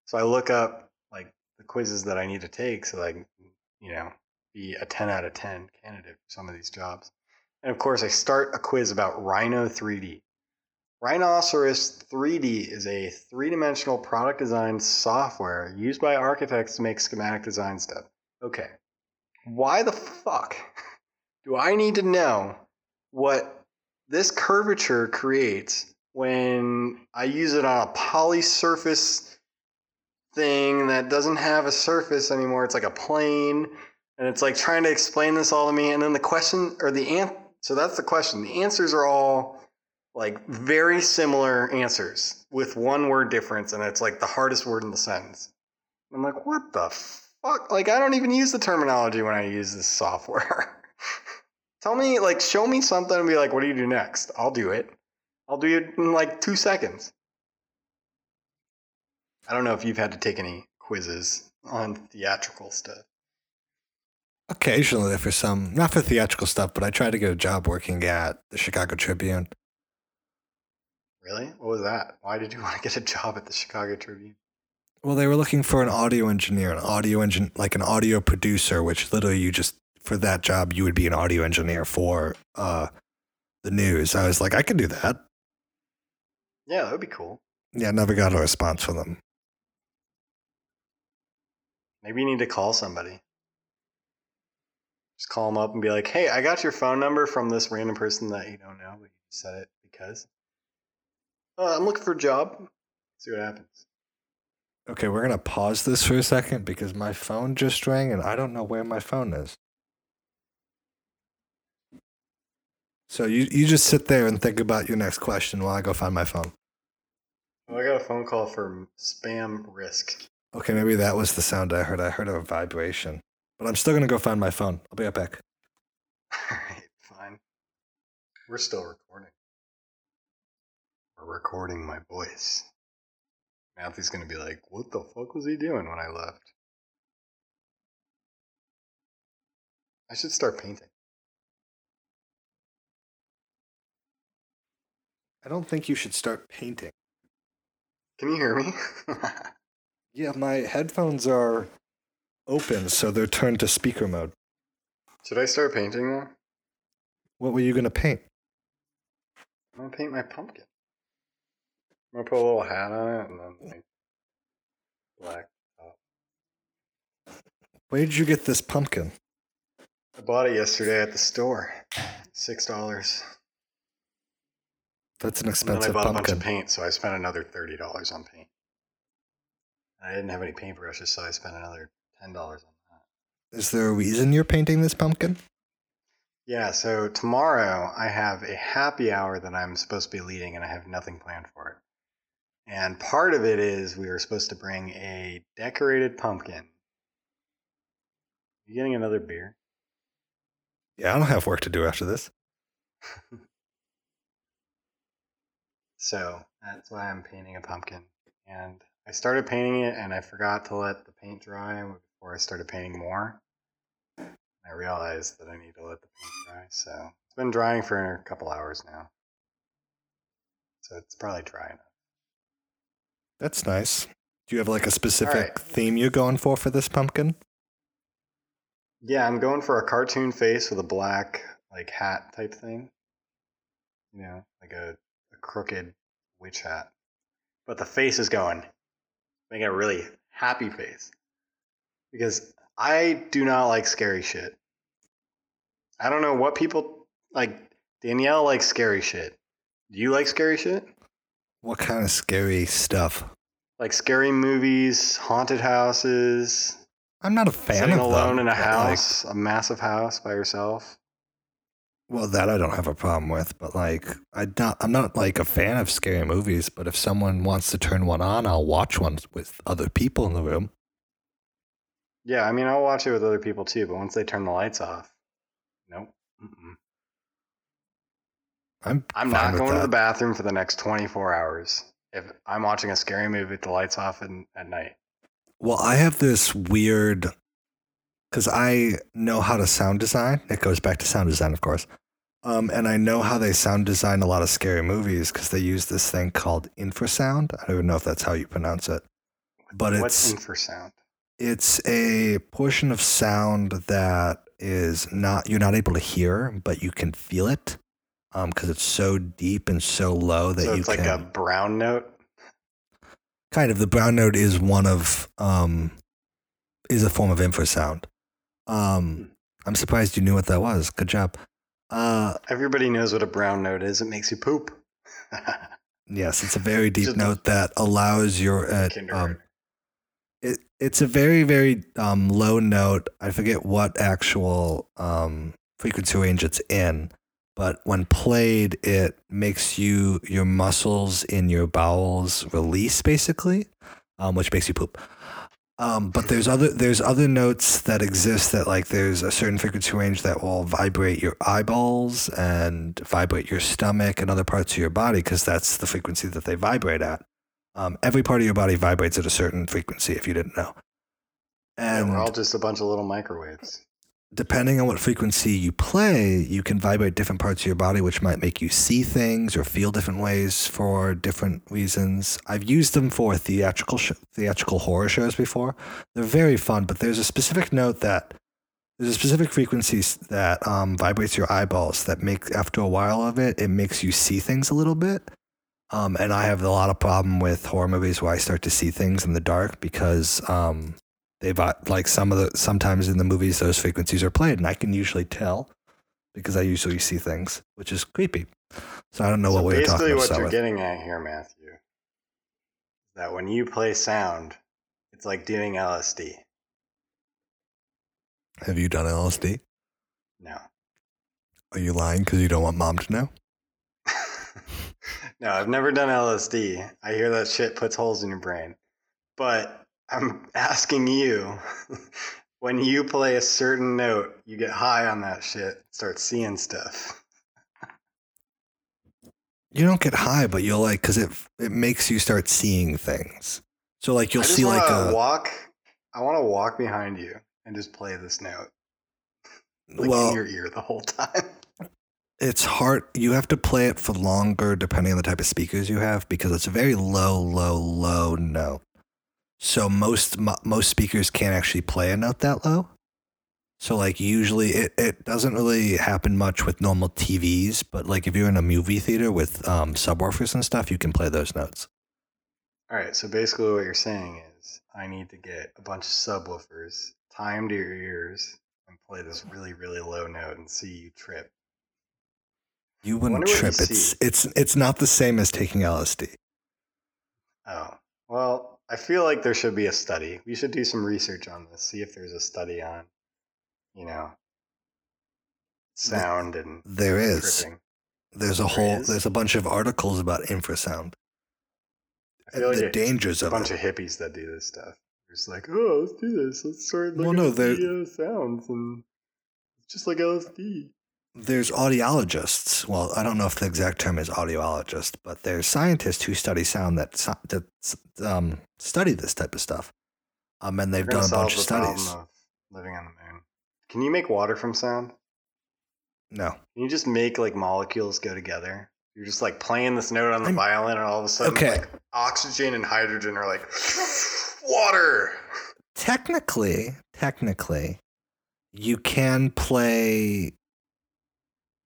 So I look up like the quizzes that I need to take so can, you know, be a 10 out of 10 candidate for some of these jobs. And of course, I start a quiz about Rhino 3D. Rhinoceros 3D is a three dimensional product design software used by architects to make schematic design stuff. Okay. Why the fuck do I need to know what this curvature creates when I use it on a poly surface thing that doesn't have a surface anymore? It's like a plane. And it's like trying to explain this all to me. And then the question, or the answer, so that's the question. The answers are all like very similar answers with one word difference, and it's like the hardest word in the sentence. I'm like, what the fuck? Like, I don't even use the terminology when I use this software. [LAUGHS] Tell me, like, show me something and be like, what do you do next? I'll do it. I'll do it in like two seconds. I don't know if you've had to take any quizzes on theatrical stuff. Occasionally for some, not for theatrical stuff, but I tried to get a job working at the Chicago Tribune. Really? What was that? Why did you [LAUGHS] want to get a job at the Chicago Tribune? Well, they were looking for an audio engineer, an audio engine, like an audio producer, which literally you just for that job you would be an audio engineer for uh, the news. I was like, I could do that. Yeah, that would be cool. Yeah, never got a response from them. Maybe you need to call somebody. Just call them up and be like, hey, I got your phone number from this random person that you don't know, but you said it because. Uh, I'm looking for a job. See what happens. Okay, we're gonna pause this for a second because my phone just rang and I don't know where my phone is. So you, you just sit there and think about your next question while I go find my phone. Oh, I got a phone call from Spam Risk. Okay, maybe that was the sound I heard. I heard a vibration. But I'm still gonna go find my phone. I'll be right back. Alright, fine. We're still recording. We're recording my voice. Matthew's gonna be like, what the fuck was he doing when I left? I should start painting. I don't think you should start painting. Can you hear me? [LAUGHS] Yeah, my headphones are open, so they're turned to speaker mode. should I start painting now? What were you gonna paint? I'm gonna paint my pumpkin. I'm gonna put a little hat on it and then like black top. Where did you get this pumpkin? I bought it yesterday at the store. Six dollars. That's an expensive And then I bought a bunch pumpkin. of paint, so I spent another thirty dollars on paint. I didn't have any paintbrushes, so I spent another ten dollars on that. Is there a reason you're painting this pumpkin? Yeah, so tomorrow I have a happy hour that I'm supposed to be leading, and I have nothing planned for it. And part of it is we were supposed to bring a decorated pumpkin. You getting another beer? Yeah, I don't have work to do after this. [LAUGHS] So that's why I'm painting a pumpkin. And I started painting it and I forgot to let the paint dry before I started painting more. I realized that I need to let the paint dry, so it's been drying for a couple hours now. So it's probably dry enough. That's nice. Do you have like a specific right. theme you're going for for this pumpkin? Yeah, I'm going for a cartoon face with a black like hat type thing. You know, like a, a crooked witch hat. But the face is going, making a really happy face. Because I do not like scary shit. I don't know what people like. Danielle likes scary shit. Do you like scary shit? What kind of scary stuff? Like scary movies, haunted houses, I'm not a fan sitting of alone them, in a but, like, house, a massive house by yourself. well, that I don't have a problem with, but like I not I'm not like a fan of scary movies. But if someone wants to turn one on, I'll watch one with other people in the room. Yeah, I mean, I'll watch it with other people too, but once they turn the lights off, nope. Mm-mm. I'm I'm not going to the bathroom for the next 24 hours if I'm watching a scary movie with the lights off in, at night. Well, I have this weird because I know how to sound design. It goes back to sound design, of course. Um, and I know how they sound design a lot of scary movies because they use this thing called infrasound. I don't even know if that's how you pronounce it, but What's it's infrasound? It's a portion of sound that is not you're not able to hear, but you can feel it because it's so deep and so low that So you it's like can a brown note. kind of the brown note is one of um is a form of infrasound um i'm surprised you knew what that was good job uh Everybody knows what a brown note is. It makes you poop. [LAUGHS] yes it's a very deep note that allows your uh, um, it's a very very um low note. I forget what actual um frequency range it's in but when played it makes you your muscles in your bowels release basically um, which makes you poop. Um, but there's other there's other notes that exist that like there's a certain frequency range that will vibrate your eyeballs and vibrate your stomach and other parts of your body because that's the frequency that they vibrate at um, every part of your body vibrates at a certain frequency if you didn't know Yeah, and we're all just a bunch of little microwaves. depending on what frequency you play, you can vibrate different parts of your body, which might make you see things or feel different ways for different reasons. I've used them for theatrical sh- theatrical horror shows before. They're very fun, but there's a specific note that there's a specific frequency that um, vibrates your eyeballs that make after a while of it, it makes you see things a little bit. Um, and I have a lot of problem with horror movies where I start to see things in the dark because um, they've got- like some of the sometimes in the movies those frequencies are played and i can usually tell because i usually see things which is creepy so i don't know so what we were basically, talking what about you're with. getting at here, Matthew, is that when you play sound, it's like doing LSD. have you done lsd No. are you lying because you don't want mom to know no, I've never done LSD. I hear that shit puts holes in your brain. But I'm [LAUGHS] asking you [LAUGHS] when you play a certain note, you get high on that shit, start seeing stuff. you don't get high but you'll like because it it makes you start seeing things so like you'll see like a walk. I want to walk behind you and just play this note like well in your ear the whole [LAUGHS] time. It's hard you have to play it for longer depending on the type of speakers you have because it's a very low low low note. So most mo- most speakers can't actually play a note that low. So like usually it, it doesn't really happen much with normal tvs but like if you're in a movie theater with um, subwoofers and stuff you can play those notes. All right, so basically what you're saying is I need to get a bunch of subwoofers, them to your ears, and play this really, really low note and see you trip. You wouldn't wonder what you trip it's see. it's it's not the same as taking lsd Oh, well, I feel like there should be a study. We should do some research on this, see if there's a study on, you know, sound and there is tripping. there's a There whole is? there's a bunch of articles about infrasound I feel and like the it's dangers a bunch it of hippies that do this stuff. Just like, oh, let's do this. Let's start Well, looking no, at the uh, sounds, and it's just like LSD. There's audiologists. Well, I don't know if the exact term is audiologist, but there's scientists who study sound that, that um, study this type of stuff. Um, and they've done a bunch of solve the problem studies. of living on the moon. Can you make water from sound? No. Can you just make like molecules go together? You're just like playing this note on the I'm- violin, and all of a sudden, Okay. like oxygen and hydrogen are like [LAUGHS] water. Technically, technically, you can play.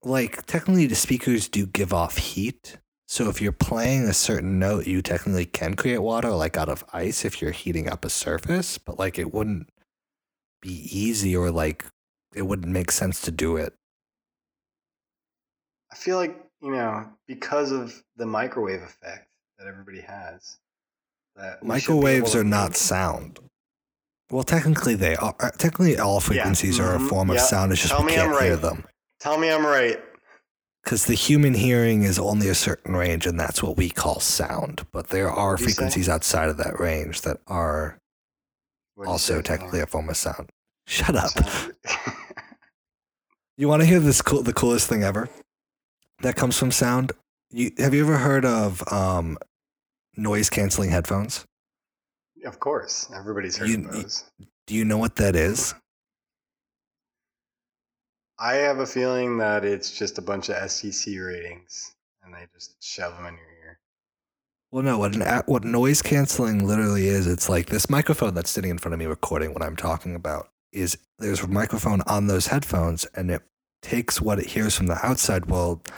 Like, technically, the speakers do give off heat. So if you're playing a certain note, you technically can create water, like out of ice, if you're heating up a surface. But like, it wouldn't be easy, or like, it wouldn't make sense to do it. I feel like you know because of the microwave effect that everybody has. That we should be Microwaves are not sound. Well, technically, they are. uh, Technically, all frequencies are a mhm, form of yeah. sound. It's just Tell we can't hear them. Tell me I'm right. Because the human hearing is only a certain range, and that's what we call sound. But there are What'd say? frequencies outside of that range that are also technically a form of sound. Shut up. Sound- [LAUGHS] [LAUGHS] You want to hear this cool, the coolest thing ever that comes from sound? You have you ever heard of um, noise canceling headphones? of course, everybody's heard You- of those. Do you know what that is? I have a feeling that it's just a bunch of STC ratings, and they just shove them in your ear. Well, no. What an what noise canceling literally is, it's like this microphone that's sitting in front of me recording what I'm talking about. Is there's a microphone on those headphones, and it takes what it hears from the outside world,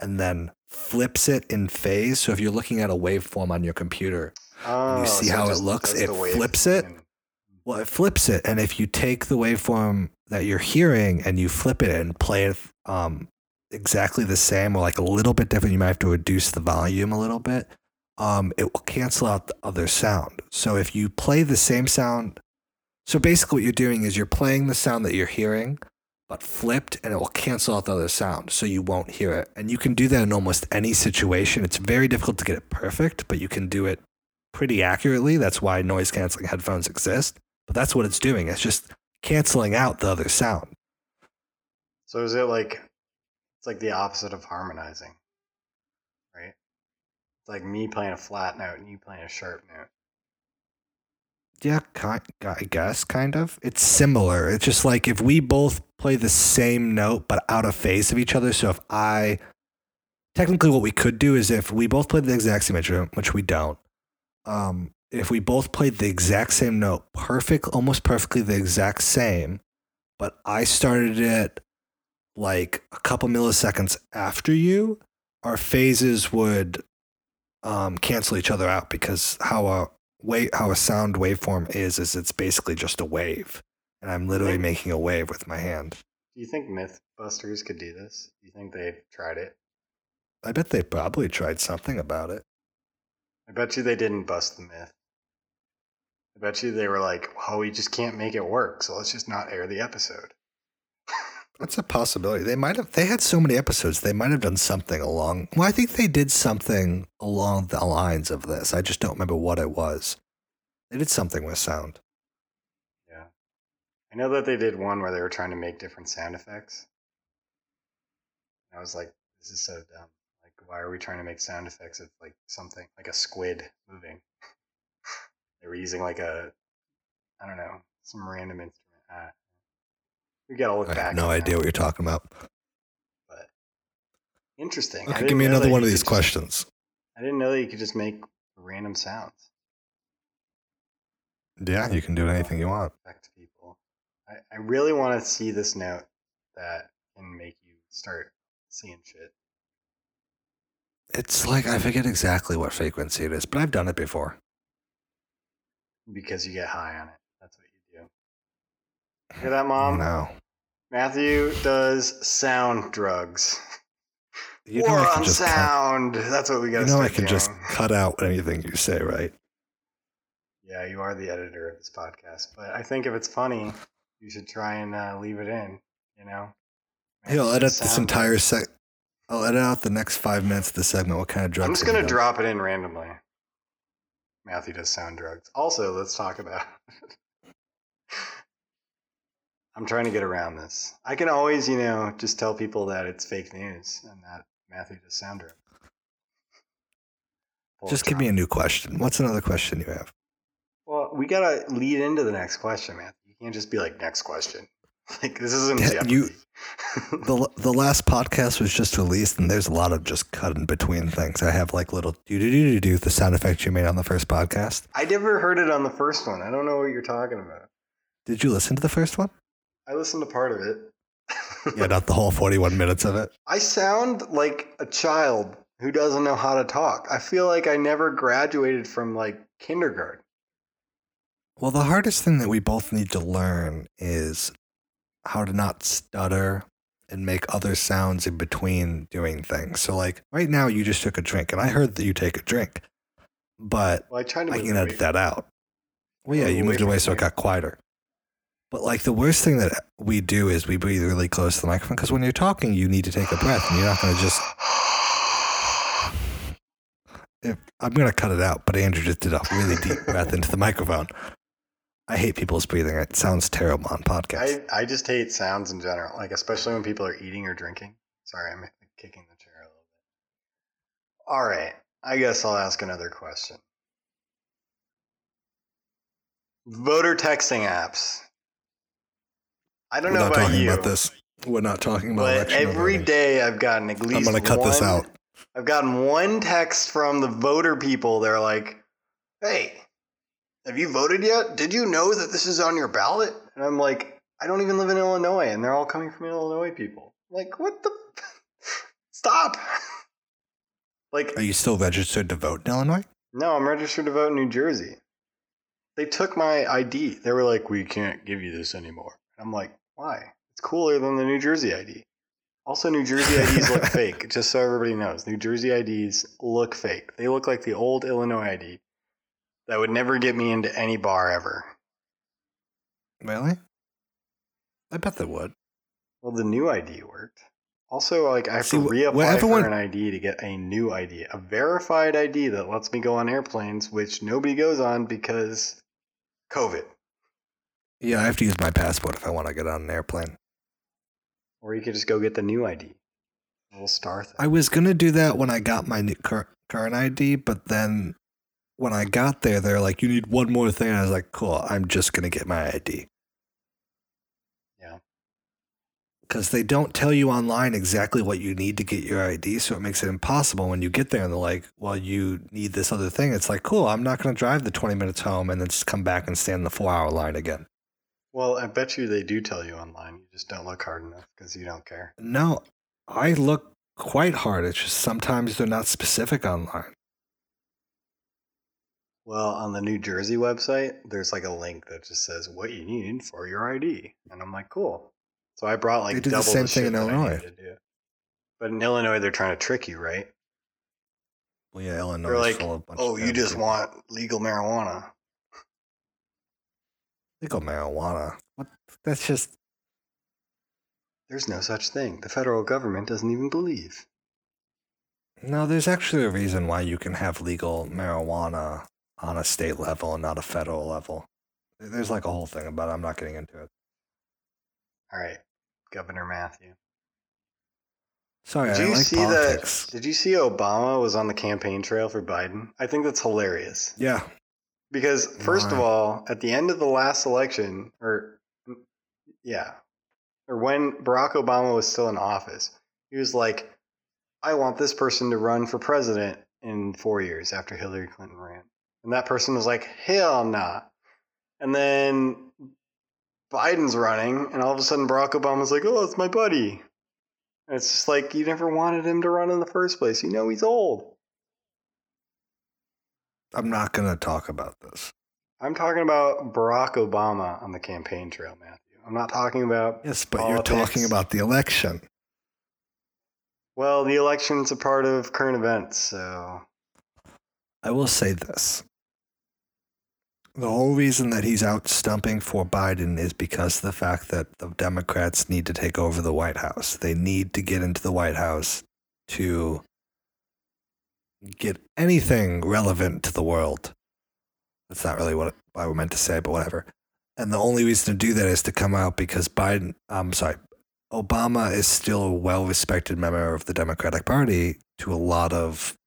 and then flips it in phase. So if you're looking at a waveform on your computer, Oh, see so how it looks? It flips it? and- well, it flips it, and if you take the waveform that you're hearing and you flip it and play it um, exactly the same or like a little bit different, you might have to reduce the volume a little bit. Um, it will cancel out the other sound. So if you play the same sound, so basically what you're doing is you're playing the sound that you're hearing, but flipped, and it will cancel out the other sound, so you won't hear it. And you can do that in almost any situation. It's very difficult to get it perfect, but you can do it pretty accurately. That's why noise canceling headphones exist. But that's what it's doing. It's just canceling out the other sound. So is it like it's like the opposite of harmonizing, right? It's like me playing a flat note and you playing a sharp note. Yeah, ki- I guess kind of. It's similar. It's just like if we both play the same note but out of phase of each other. So if I technically what we could do is if we both play the exact same instrument, which we don't. Um, if we both played the exact same note, perfect, almost perfectly the exact same, but I started it like a couple milliseconds after you, our phases would um, cancel each other out because how a wave, how a sound waveform is, is it's basically just a wave, and I'm literally Think- making a wave with my hand. Do you think Mythbusters could do this? Do you think they've tried it? I bet they probably tried something about it. I bet you they didn't bust the myth. I bet you they were like, "Oh, we just can't make it work, so let's just not air the episode." [LAUGHS] That's a possibility. They might have. They had so many episodes. They might have done something along. Well, I think they did something along the lines of this. I just don't remember what it was. They did something with sound. Yeah, I know that they did one where they were trying to make different sound effects. I was like, "This is so dumb. Like, why are we trying to make sound effects of like something like a squid moving?" They were using like a, I don't know, some random instrument. Uh, we gotta look I back. have no on that, idea what you're talking about. But interesting. Okay, give me another one of these just- questions. I didn't know that you could just make random sounds. Yeah, you can do anything you want. Affect people. I, I really want to see this note that can make you start seeing shit. It's like I forget exactly what frequency it is, but I've done it before. Because you get high on it. That's what you do. Hear [SIGHS] that, mom? no, Matthew does sound drugs. you War on just cut, sound. That's what we got you know I can just cut out anything you say, right? Yeah, you are the editor of this podcast, but I think if it's funny, you should try and uh, leave it in. You know. Hey, I'll edit this entire sec. I'll edit out the next five minutes of the segment. What kind of drugs? I'm just gonna drop it in randomly. Matthew does sound drugs. Also, let's talk about. [LAUGHS] I'm trying to get around this. I can always, you know, just tell people that it's fake news and that Matthew does sound drugs. Full Just give me a new question. What's another question you have? Well, we gotta lead into the next question, man. You can't just be like next question. [LAUGHS] Like this isn't Yeah, Jeopardy. you- [LAUGHS] the the last podcast was just released, and there's a lot of just cut in between things. I have like little do do do do do the sound effects you made on the first podcast. I never heard it on the first one. I don't know what you're talking about. Did you listen to the first one? I listened to part of it. Yeah, not the whole 41 minutes of it. I sound like a child who doesn't know how to talk. I feel like I never graduated from like kindergarten. Well, the hardest thing that we both need to learn is how to not stutter and make other sounds in between doing things. So, like right now, you just took a drink, and I heard that you take a drink, but Well, I tried to I can away. edit that out. Well, yeah, you moved away so it got quieter. But like the worst thing that we do is we breathe really close to the microphone because when you're talking, you need to take a breath, and you're not going to just. If, I'm going to cut it out, but Andrew just did a really deep breath into the microphone. I hate people's breathing. It sounds terrible on podcasts. I, I just hate sounds in general, like especially when people are eating or drinking. Sorry, I'm kicking the chair a little bit. All right, I guess I'll ask another question. Voter texting apps. I don't We're know not about talking you, about this. We're not talking about but election every day I've gotten at least I'm going to cut this out. I've gotten one text from the voter people. They're like, "Hey, have you voted yet? Did you know that this is on your ballot?" And I'm like, "I don't even live in Illinois, and they're all coming from Illinois people." Like, what the? [LAUGHS] Stop! [LAUGHS] like, Are you still registered to vote in Illinois? no, I'm registered to vote in New Jersey. They took my ID. They were like, "We can't give you this anymore." And I'm like, "Why? It's cooler than the New Jersey ID." Also, New Jersey IDs look [LAUGHS] fake. Just so everybody knows, New Jersey IDs look fake. They look like the old Illinois ID that would never get me into any bar ever. Really? I bet they would. Well, the new ID worked. Also, like I have See, to reapply well, everyone- for an ID to get a new ID, a verified ID that lets me go on airplanes, which nobody goes on because COVID. Yeah, I have to use my passport if I want to get on an airplane. Or you could just go get the new ID, little star thing. I was gonna do that when I got my new current ID, but then when I got there, they're like, "You need one more thing." I was like, "Cool, I'm just gonna get my ID." Yeah. Because they don't tell you online exactly what you need to get your ID, so it makes it impossible when you get there and they're like, "Well, you need this other thing." It's like, "Cool, I'm not gonna drive the 20 minutes home and then just come back and stand in the four-hour line again." Well, I bet you they do tell you online. You just don't look hard enough because you don't care. No, I look quite hard. It's just sometimes they're not specific online. Well, on the New Jersey website, there's like a link that just says what you need for your ID, and I'm like, cool. So I brought like They the double same thing shit in Illinois. needed to do. But in Illinois, they're trying to trick you, right? Well, yeah, Illinois They're like, full of bunch oh, you just people. want legal marijuana. legal marijuana. What? That's just There's no such thing. The federal government doesn't even believe. no. There's actually a reason why you can have legal marijuana on a state level and not a federal level. There's like a whole thing about it. I'm not getting into it. All right, Governor Matthew. Sorry, Did I you like see politics. that? Did you see Obama was on the campaign trail for Biden? I think that's hilarious. Yeah, Because first of all, at the end of the last election, or yeah, or when Barack Obama was still in office, he was like, "I want this person to run for president in four years after Hillary Clinton ran," and that person was like, "Hell nah." And then Biden's running, and all of a sudden Barack Obama's like, "Oh, it's my buddy." And it's just like you never wanted him to run in the first place. You know he's old. I'm not gonna talk about this. I'm talking about Barack Obama on the campaign trail, Matthew. I'm not talking about. Yes, but you're talking about the election. Well, the election's a part of current events, so I will say this. The whole reason that he's out stumping for Biden is because of the fact that the Democrats need to take over the White House. They need to get into the White House to get anything relevant to the world. That's not really what I meant to say, but whatever. And the only reason to do that is to come out because Biden, I'm sorry, Obama is still a well respected member of the Democratic Party to a lot of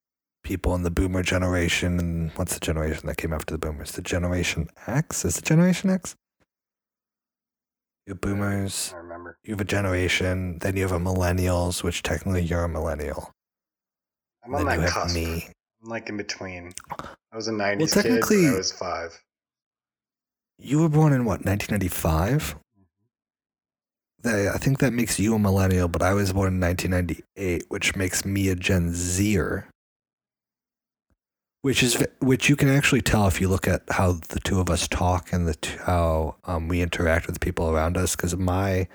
people in the boomer generation and what's the generation that came after the boomers? The generation X? Is it generation X? You have uh, boomers, I remember. you have a generation, then you have a millennials, which technically you're a millennial. I'm on then you that have cusp. me. I'm like in between. I was a '90s kid. technically- But I was five. You were born in what, 1995? Mm-hmm. I think that makes you a millennial, but I was born in 1998, which makes me a Gen Zer. Which is which you can actually tell if you look at how the two of us talk and the t- how um, we interact with people around us. Because my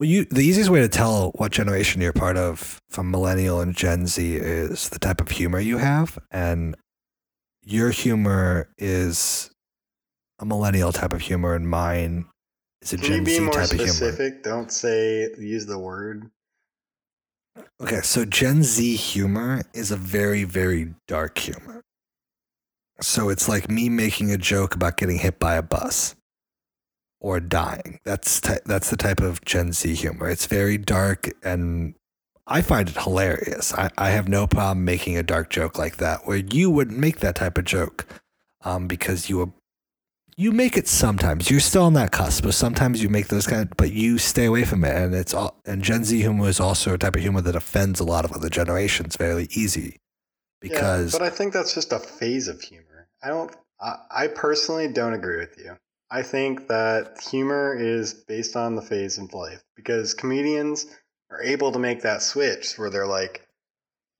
well, you the easiest way to tell what generation you're part of from millennial and Gen Z is the type of humor you have, and your humor is a millennial type of humor, and mine is a Can you Gen be Z more type of humor. specific? Don't say use the word. Okay, so Gen Z humor is a very, very dark humor. So it's like me making a joke about getting hit by a bus or dying. That's ty- that's the type of Gen Z humor. It's very dark, and I find it hilarious. I, I have no problem making a dark joke like that, where you wouldn't make that type of joke, um, because you you make it sometimes. You're still on that cusp, but sometimes you make those kind. but you stay away from it, and it's all. And Gen Z humor is also a type of humor that offends a lot of other generations fairly easy, because yeah, but I think that's just a phase of humor. I don't. I, I personally don't agree with you. I think that humor is based on the phase of life because comedians are able to make that switch where they're like,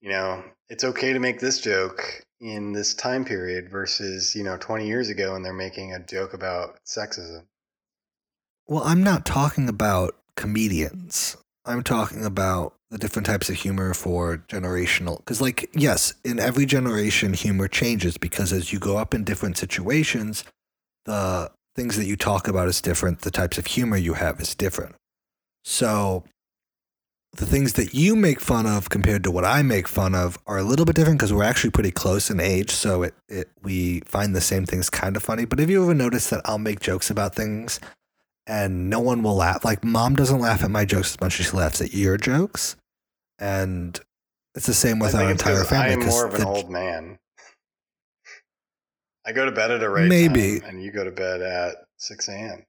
you know, it's okay to make this joke in this time period versus you know 20 years ago and they're making a joke about sexism. Well, I'm not talking about comedians. I'm talking about the different types of humor for generational. Because, like, yes, in every generation, humor changes because as you go up in different situations, the things that you talk about is different. The types of humor you have is different. So, the things that you make fun of compared to what I make fun of are a little bit different because we're actually pretty close in age. So it, it we find the same things kind of funny. But have you ever noticed that I'll make jokes about things and no one will laugh? Like mom doesn't laugh at my jokes as much as she laughs at your jokes, and it's the same with our entire family. I am 'cause more of an the- old man. [LAUGHS] I go to bed at a right Maybe. and you go to bed at 6 a.m.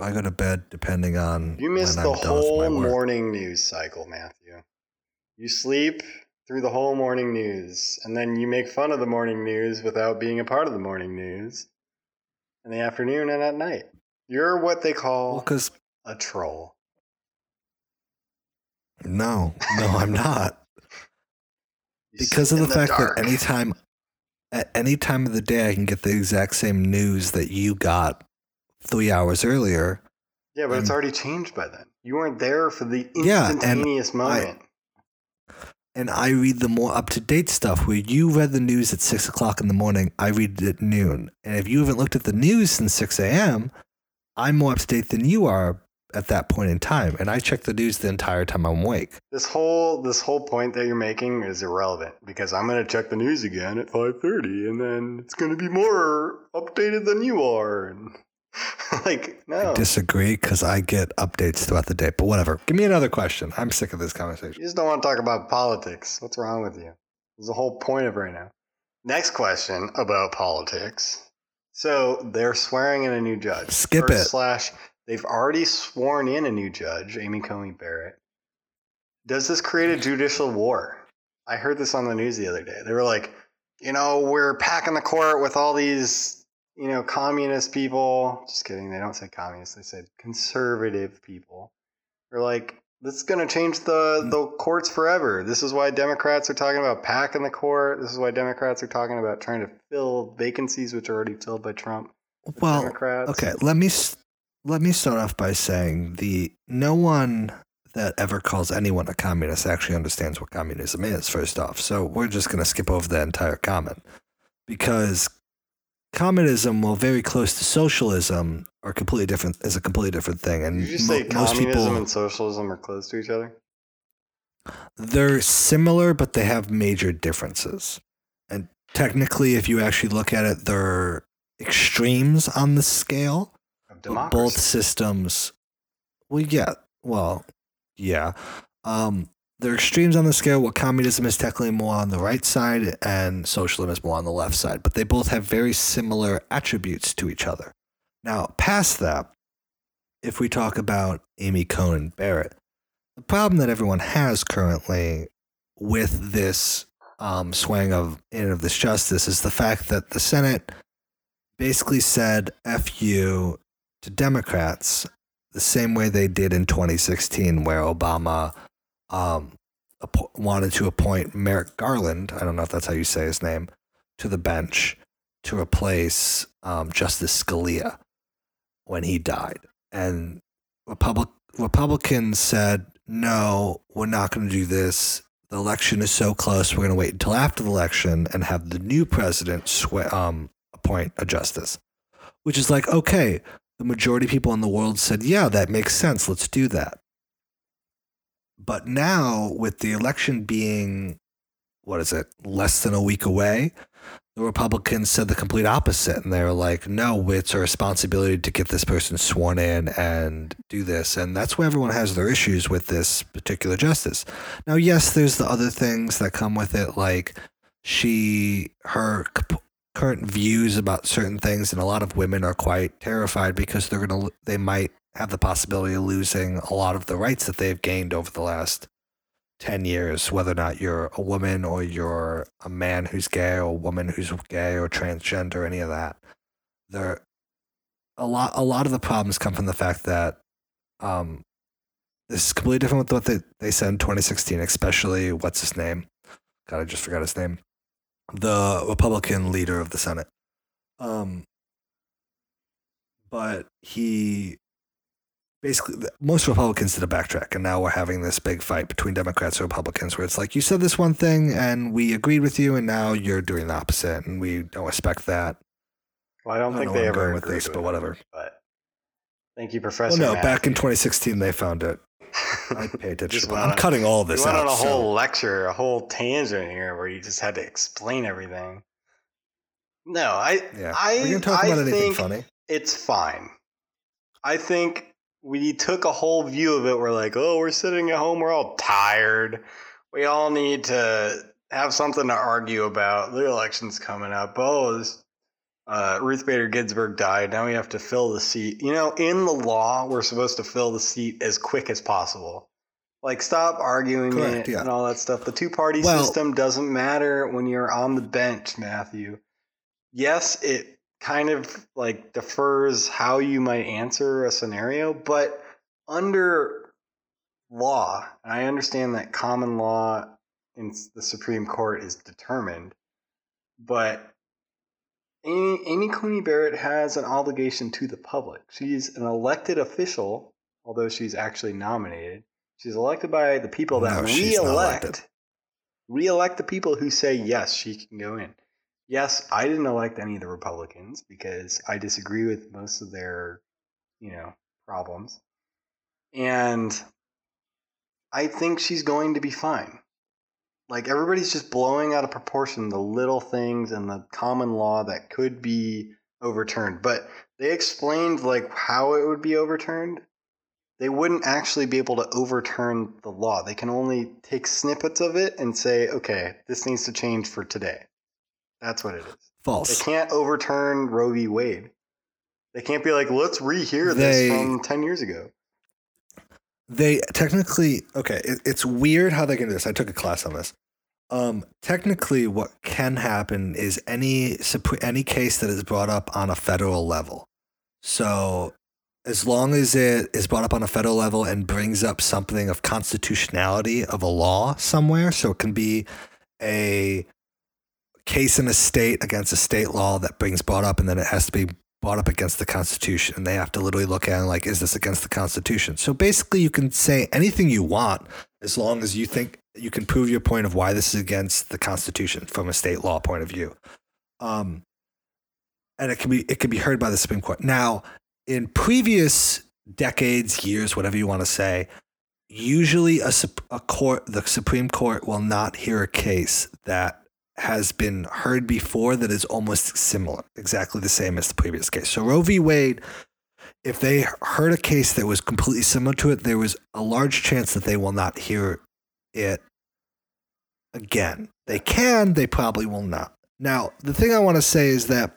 I go to bed depending on You miss when the I'm done with whole morning news cycle, Matthew. You sleep through the whole morning news, and then you make fun of the morning news without being a part of the morning news in the afternoon and at night. You're what they call Well, a troll. no, no, I'm not. Because of the in fact dark. that anytime at any time of the day I can get the exact same news that you got three hours earlier. Yeah, but it's already changed by then. You weren't there for the Yeah, and instantaneous moment. And I read the more up to date stuff where you read the news at six o'clock in the morning, I read it at noon. And if you haven't looked at the news since 6 a.m., I'm more up to date than you are at that point in time. And I check the news the entire time I'm awake. This whole this whole point that you're making is irrelevant because I'm gonna check the news again at 5:30, and then it's gonna be more updated than you are. And [LAUGHS] like, no, I disagree because I get updates throughout the day. But whatever. Give me another question. I'm sick of this conversation. you just don't want to talk about politics. What's wrong with you? Is the whole point of right now. Next question about politics. So they're swearing in a new judge. Skip it. Slash, they've already sworn in a new judge, Amy Coney Barrett. Does this create a judicial war? I heard this on the news the other day. They were like, you know, we're packing the court with all these, you know, communist people. Just kidding. They don't say communist. They said conservative people. They're like, this is going to change the, hmm. the courts forever. This is why Democrats are talking about packing the court. This is why Democrats are talking about trying to fill vacancies which are already filled by Trump. Well, Democrats. Okay, let me let me start off by saying the no one that ever calls anyone a communist actually understands what communism is. First off, so we're just going to skip over that entire comment because communism, while very close to socialism, are completely different. Is a completely different thing, and Did you just mo- say most communism people and socialism are close to each other? they're similar, but they have major differences. And technically, if you actually look at it, they're extremes on the scale. Of both systems well yeah well yeah um there are extremes on the scale where communism is technically more on the right side and socialism is more on the left side, but they both have very similar attributes to each other. Now, past that, if we talk about Amy Coney Barrett, the problem that everyone has currently with this um, swaying of in of this justice is the fact that the Senate basically said "f you" to Democrats the same way they did in 2016, where Obama um, wanted to appoint Merrick Garland. I don't know if that's how you say his name to the bench to replace um, Justice Scalia when he died, and Republic Republicans said, "No, we're not going to do this. The election is so close. We're going to wait until after the election and have the new president swe- um, appoint a justice." Which is like, okay, the majority of people in the world said, "Yeah, that makes sense. Let's do that." But now, with the election being, what is it, less than a week away, the Republicans said the complete opposite. And they were like, no, it's our responsibility to get this person sworn in and do this. And that's where everyone has their issues with this particular justice. Now, yes, there's the other things that come with it, like she, her current views about certain things. And a lot of women are quite terrified because they're going to, they might have the possibility of losing a lot of the rights that they've gained over the last 10 years, whether or not you're a woman or you're a man who's gay or a woman who's gay or transgender, any of that. There, a lot, a lot of the problems come from the fact that um, this is completely different with what they, they said in 2016, especially what's his name? God, I just forgot his name. The Republican leader of the Senate. Um, but he basically most Republicans did a backtrack, and now we're having this big fight between Democrats and Republicans, where it's like you said this one thing and we agreed with you, and now you're doing the opposite, and we don't respect that. Well, I don't I don't think they I'm ever with this, but whatever. But thank you, Well, Professor. no, back in 2016 they found it. [LAUGHS] I pay attention. Just to went I'm on cutting all You this went out. on a so- whole lecture, a whole tangent here, where you just had to explain everything. No, I, yeah, I, we're gonna talk I about anything think funny. it's fine. I think we took a whole view of it. We're like, oh, we're sitting at home, we're all tired. We all need to have something to argue about. The election's coming up. Oh, this, uh, Ruth Bader Ginsburg died. Now we have to fill the seat. You know, in the law, we're supposed to fill the seat as quick as possible. Like, stop arguing Correct, it yeah. and all that stuff. The two party Well- system doesn't matter when you're on the bench, Matthew. Yes, it kind of like defers how you might answer a scenario, but under law, and I understand that common law in the Supreme Court is determined, but Amy, Amy Coney Barrett has an obligation to the public. She's an elected official, although she's actually nominated. She's elected by the people that No, she's re-elect re-elect the people who say yes, she can go in. Yes, I didn't elect any of the Republicans because I disagree with most of their, you know, problems. And I think she's going to be fine. Like everybody's just blowing out of proportion the little things and the common law that could be overturned. But they explained like how it would be overturned. They wouldn't actually be able to overturn the law. They can only take snippets of it and say, okay, this needs to change for today. That's what it is. False. They can't overturn Roe v. Wade. They can't be like, let's rehear this from 10 years ago. They technically okay. It, it's weird how they can do this. I took a class on this. Um, technically, what can happen is any any case that is brought up on a federal level. So, as long as it is brought up on a federal level and brings up something of constitutionality of a law somewhere, so it can be a case in a state against a state law that brings brought up, and then it has to be brought up against the Constitution, and they have to literally look at it like, is this against the Constitution? So basically, you can say anything you want as long as you think you can prove your point of why this is against the Constitution from a state law point of view. Um, and it can be it can be heard by the Supreme Court. Now, in previous decades, years, whatever you want to say, usually a, a court, the Supreme Court will not hear a case that has been heard before that is almost similar, exactly the same as the previous case. So Roe v. Wade, if they heard a case that was completely similar to it, there was a large chance that they will not hear it again. They can, they probably will not. Now, the thing I want to say is that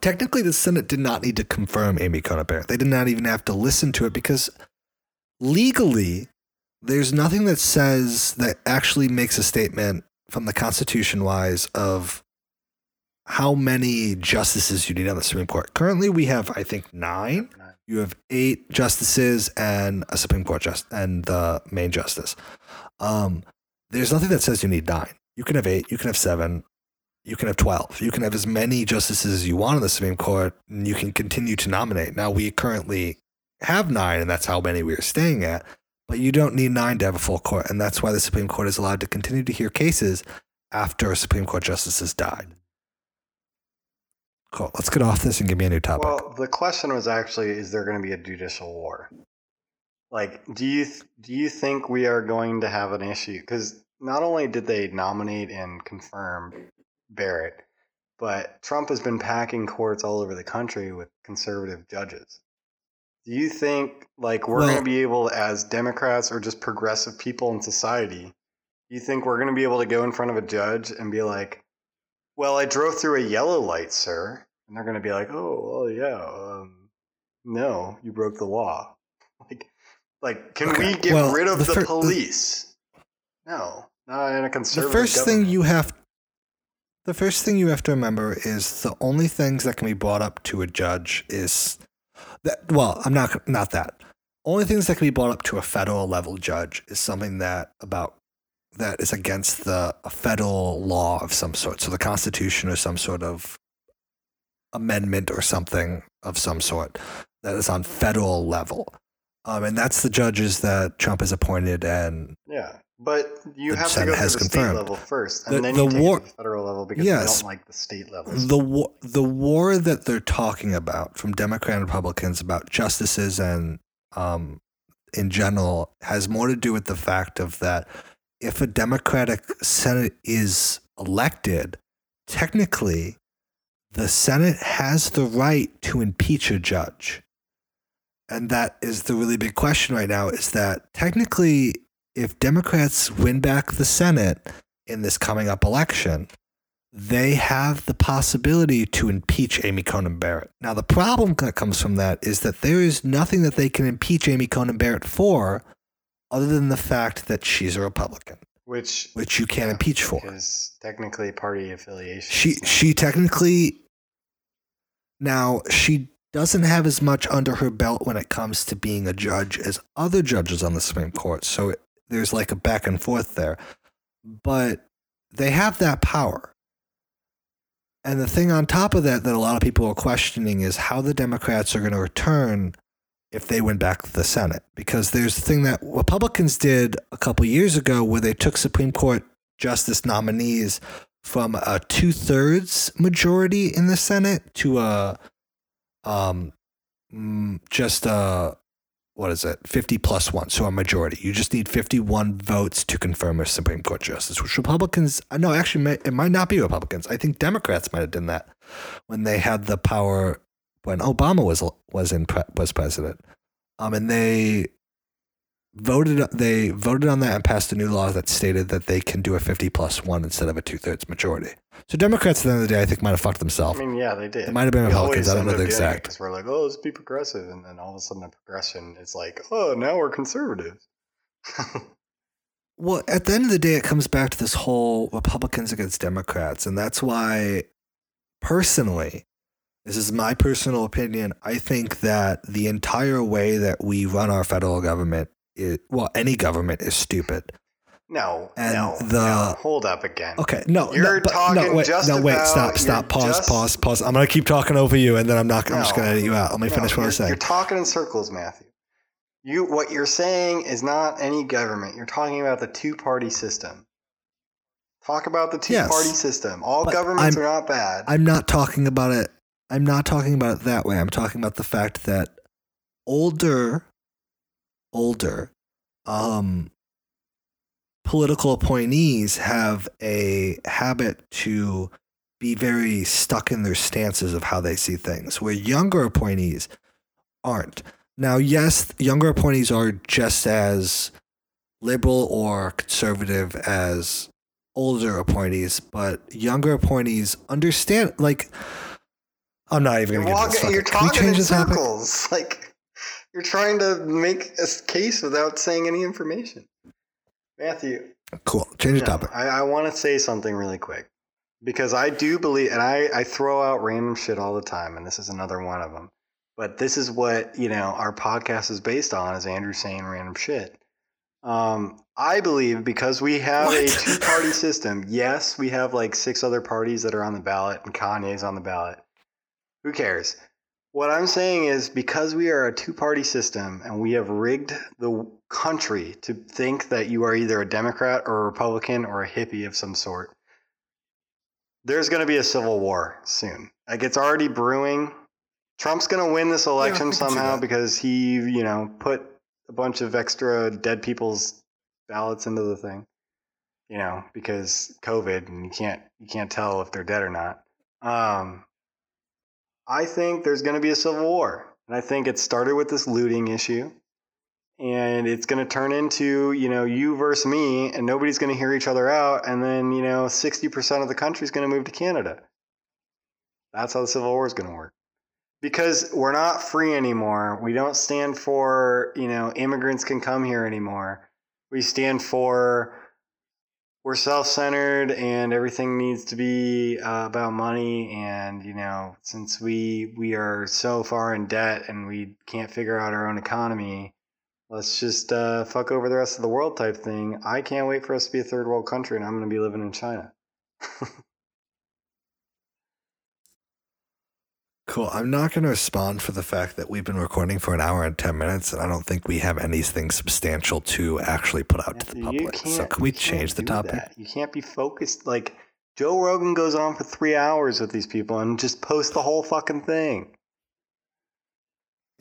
technically the Senate did not need to confirm Amy Coney Barrett. They did not even have to listen to it because legally, there's nothing that says that actually makes a statement from the Constitution wise of how many justices you need on the Supreme Court. Currently, we have, I think, nine. You have eight justices and a Supreme Court just and the main justice. Um, there's nothing that says you need nine. You can have eight. You can have seven. You can have twelve. You can have as many justices as you want on the Supreme Court, and you can continue to nominate. Now we currently have nine, and that's how many we are staying at. But you don't need nine to have a full court, and that's why the Supreme Court is allowed to continue to hear cases after Supreme Court justice has died. Cool. Let's get off this and give me a new topic. Well, the question was actually: Is there going to be a judicial war? Like, do you th- do you think we are going to have an issue? Because not only did they nominate and confirm Barrett, but Trump has been packing courts all over the country with conservative judges. Do you think like we're Well- going to be able, as Democrats or just progressive people in society, do you think we're going to be able to go in front of a judge and be like, "Well, I drove through a yellow light, sir," and they're going to be like, "Oh, well, yeah, um, no, you broke the law." [LAUGHS] Like, like, can Okay, we get well, rid of the the, fir- the- police? no, not in a conservative the first thing you have the first thing you have to remember is the only things that can be brought up to a judge is that well i'm not not that. Only things that can be brought up to a federal level judge is something that about that is against the a federal law of some sort. So the constitution or some sort of amendment or something of some sort that is on federal level. Um, and that's the judges that trump has appointed and Yeah, but you the have to go to the confirmed. state level first, and The- then the war- the federal level because Yes. they don't like the state levels. the war, the war that they're talking about from Democrat and Republicans about justices and um, in general has more to do with the fact of that if a Democratic Senate is elected, technically, the Senate has the right to impeach a judge. And that is the really big question right now is that technically, if Democrats win back the Senate in this coming up election, they have the possibility to impeach Amy Coney Barrett. Now, the problem that comes from that is that there is nothing that they can impeach Amy Coney Barrett for other than the fact that she's a Republican, which which you can't yeah, impeach for. is technically party affiliation. She she technically now she doesn't have as much under her belt when it comes to being a judge as other judges on the Supreme Court. So it, there's like a back and forth there. But they have that power. And the thing on top of that that a lot of people are questioning is how the Democrats are going to return if they win back to the Senate. Because there's the thing that Republicans did a couple years ago where they took Supreme Court justice nominees from a two thirds majority in the Senate to a um mm, just a what is it 50 plus one so a majority. You just need 51 votes to confirm a supreme court justice which republicans uh, no actually it might not be republicans. I think democrats might have done that when they had the power when obama was was in was president. Um and they voted they voted on that and passed a new law that stated that they can do a 50 plus one instead of a two-thirds majority so democrats at the end of the day i think might have fucked themselves I mean, yeah, they did. It might have been We Republicans. I don't know the exact doing it exact. 'cause we're like, oh, let's be progressive, and then all of a sudden, the progression is like, oh, now we're conservative. [LAUGHS] Well, at the end of the day, it comes back to this whole Republicans against Democrats. And that's why, personally, this is my personal opinion. I think that the entire way that we run our federal government is, well, any government is stupid. no, And no, the- no. Hold up again. Okay, no, You're no, but, talking no, wait, just no, wait, about- stop, stop, pause, just- pause, pause. I'm gonna keep talking over you, and then I'm not. I'm just gonna edit you out. Let me No, finish what I'm saying. You're talking in circles, Matthew. You what you're saying is not any government. You're talking about the two party system. Talk about the two Yes. party system. All governments I'm- are not bad. I'm not talking about it. I'm not talking about it that way. I'm talking about the fact that older, older, um, political appointees have a habit to be very stuck in their stances of how they see things, where younger appointees aren't. Now, yes, younger appointees are just as liberal or conservative as older appointees, but younger appointees understand. Like, I'm not even You're, going to get walking, this. you're Fuck it. Can we talking change in this topic? Like you're trying to make a case without saying any information. Matthew, Cool. Change the No, topic. I, I want to say something really quick because I do believe, and I, I throw out random shit all the time, and this is another one of them. But this is what you know our podcast is based on: is Andrew saying random shit. Um, I believe because we have a two-party system. Yes, we have like six other parties that are on the ballot, and Kanye's on the ballot. Who cares? What I'm saying is because we are a two party system and we have rigged the country to think that you are either a Democrat or a Republican or a hippie of some sort, there's going to be a civil war soon. Like it's already brewing. Trump's going to win this election see somehow because he, you know, put a bunch of extra dead people's ballots into the thing. You know, because COVID and you can't you can't tell if they're dead or not. Um, I think there's going to be a civil war. And I think it started with this looting issue. And it's going to turn into, you know, you versus me, and nobody's going to hear each other out. And then, you know, 60% of the country is going to move to Canada. That's how the Civil War is going to work. Because we're not free anymore. We don't stand for, you know, immigrants can come here anymore. We stand for we're self-centered and everything needs to be uh, about money and you know since we we are so far in debt and we can't figure out our own economy let's just uh, fuck over the rest of the world type thing. I can't wait for us to be a third world country and i'm going to be living in china [LAUGHS] Cool. I'm not going to respond for the fact that we've been recording for an hour and 10 minutes, and I don't think we have anything substantial to actually put out to the public. So, can't- we change the topic? that. you can't be focused like joe rogan goes on for three hours with these people and just post the whole fucking thing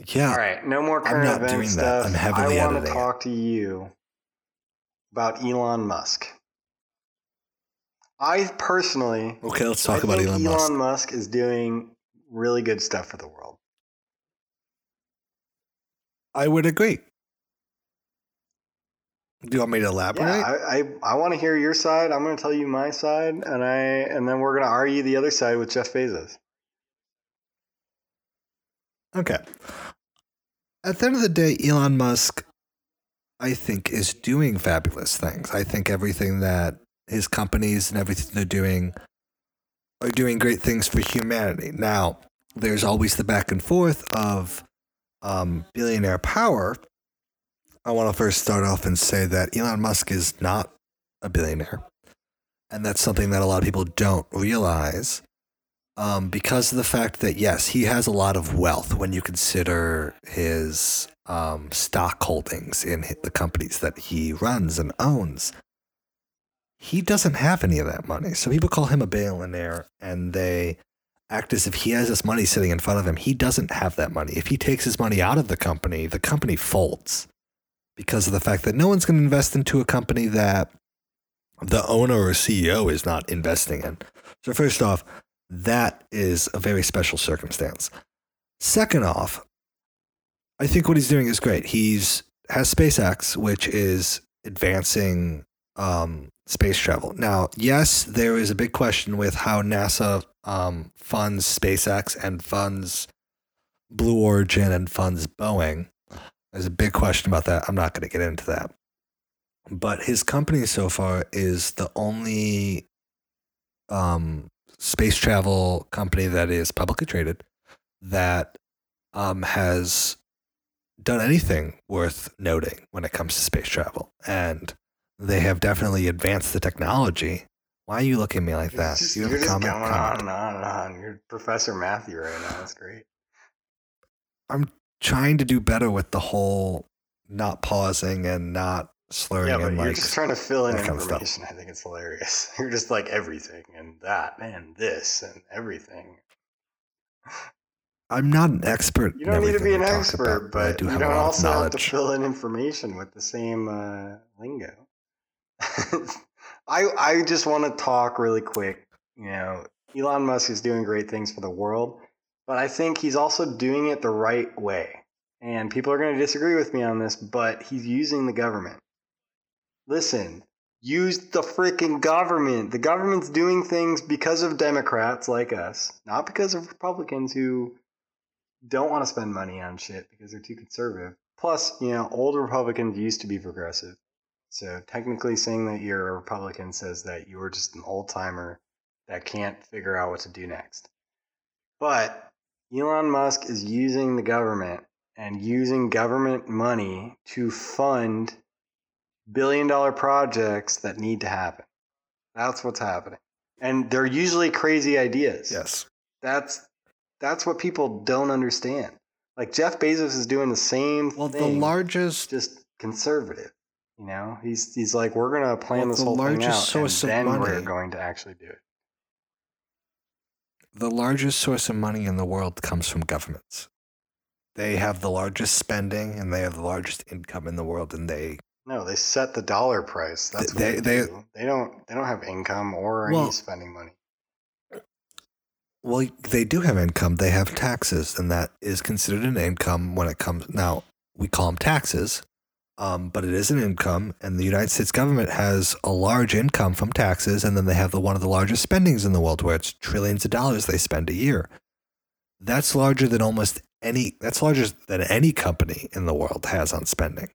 Yeah. All right, no more I'm current not event doing that. stuff. I'm heavily I want to editing talk to you about Elon Musk. I personally, Okay, let's I talk about think Elon, Elon Musk. Elon Musk is doing really good stuff for the world. I would agree. Do you want me to elaborate? Yeah, I, I, I want to hear your side. I'm going to tell you my side, and I and then we're going to argue the other side with Jeff Bezos. Okay. At the end of the day, Elon Musk, I think, is doing fabulous things. I think everything that his companies and everything they're doing are doing great things for humanity. Now, there's always the back and forth of um, billionaire power. I want to first start off and say that Elon Musk is not a billionaire. And that's something that a lot of people don't realize um, because of the fact that yes, he has a lot of wealth when you consider his um, stock holdings in the companies that he runs and owns. He doesn't have any of that money, so people call him a billionaire, and they act as if he has this money sitting in front of him. He doesn't have that money. If he takes his money out of the company, the company folds because of the fact that no one's going to invest into a company that the owner or CEO is not investing in. So first off, that is a very special circumstance. Second off, I think what he's doing is great. He's has SpaceX, which is advancing um, space travel. Now, yes, there is a big question with how NASA um, funds SpaceX and funds Blue Origin and funds Boeing. There's a big question about that. I'm not going to get into that. But his company so far is the only um, space travel company that is publicly traded that um, has done anything worth noting when it comes to space travel. And they have definitely advanced the technology. Why are you looking at me like that? Just- you have you're a just comment? going Comment. on and on and on. You're Professor Matthew right now. That's great. I'm trying to do better with the whole not pausing and not slurring Yeah, but and you're like just trying to fill in that kind of information. I think it's hilarious. [LAUGHS] You're just like everything and that and this and everything. I'm not an expert. You don't need to be an expert, about, but do you have don't a lot of also have to fill in information with the same uh, lingo. [LAUGHS] I I just want to talk really quick. You know, Elon Musk is doing great things for the world, but I think he's also doing it the right way. And people are going to disagree with me on this, but he's using the government. listen, use the freaking government. The government's doing things because of Democrats like us, not because of Republicans who don't want to spend money on shit because they're too conservative. Plus, you know, old Republicans used to be progressive. So technically saying that you're a Republican says that you're just an old timer that can't figure out what to do next. But Elon Musk is using the government and using government money to fund billion dollar projects that need to happen. That's what's happening. And they're usually crazy ideas. Yes. That's that's what people don't understand. Like Jeff Bezos is doing the same Well, the largest just conservative. You know, he's he's like, we're gonna plan Well, this the whole thing out, largest and source of then we're going to actually do it. the largest source of money in the world comes from governments. They have the largest spending and they have the largest income in the world, and they No, they set the dollar price. That's what They- they, they- do. They don't. They don't have income or Well- any spending money. well, they do have income. They have taxes, and that is considered an income when it comes. Now we call them taxes, um, but it is an income, and the United States government has a large income from taxes, and then they have the one of the largest spendings in the world, where it's trillions of dollars they spend a year. That's larger than almost any. That's larger than any company in the world has on spending.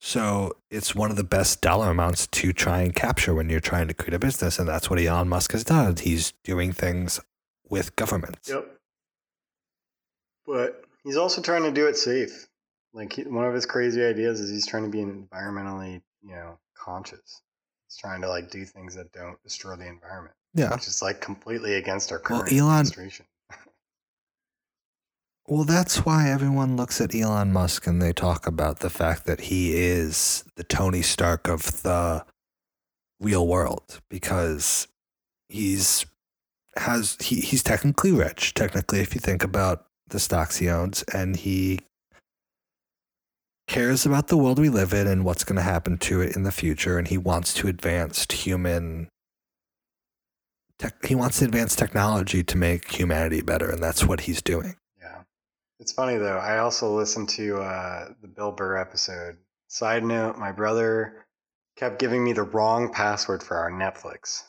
So it's one of the best dollar amounts to try and capture when you're trying to create a business, and that's what Elon Musk has done. He's doing things with governments. Yep. But he's also trying to do it safe. Like he, one of his crazy ideas is he's trying to be environmentally, you know, conscious. He's trying to like do things that don't destroy the environment, Yeah. which is like completely against our Well, current Elon- administration. Well, that's why everyone looks at Elon Musk and they talk about the fact that he is the Tony Stark of the real world because he's has he, he's technically rich, technically if you think about the stocks he owns, and he cares about the world we live in and what's going to happen to it in the future, and he wants to advance human. Tech, he wants to advance technology to make humanity better, and that's what he's doing. Yeah. It's funny though. I also listened to uh, the Bill Burr episode. Side note: My brother kept giving me the wrong password for our Netflix.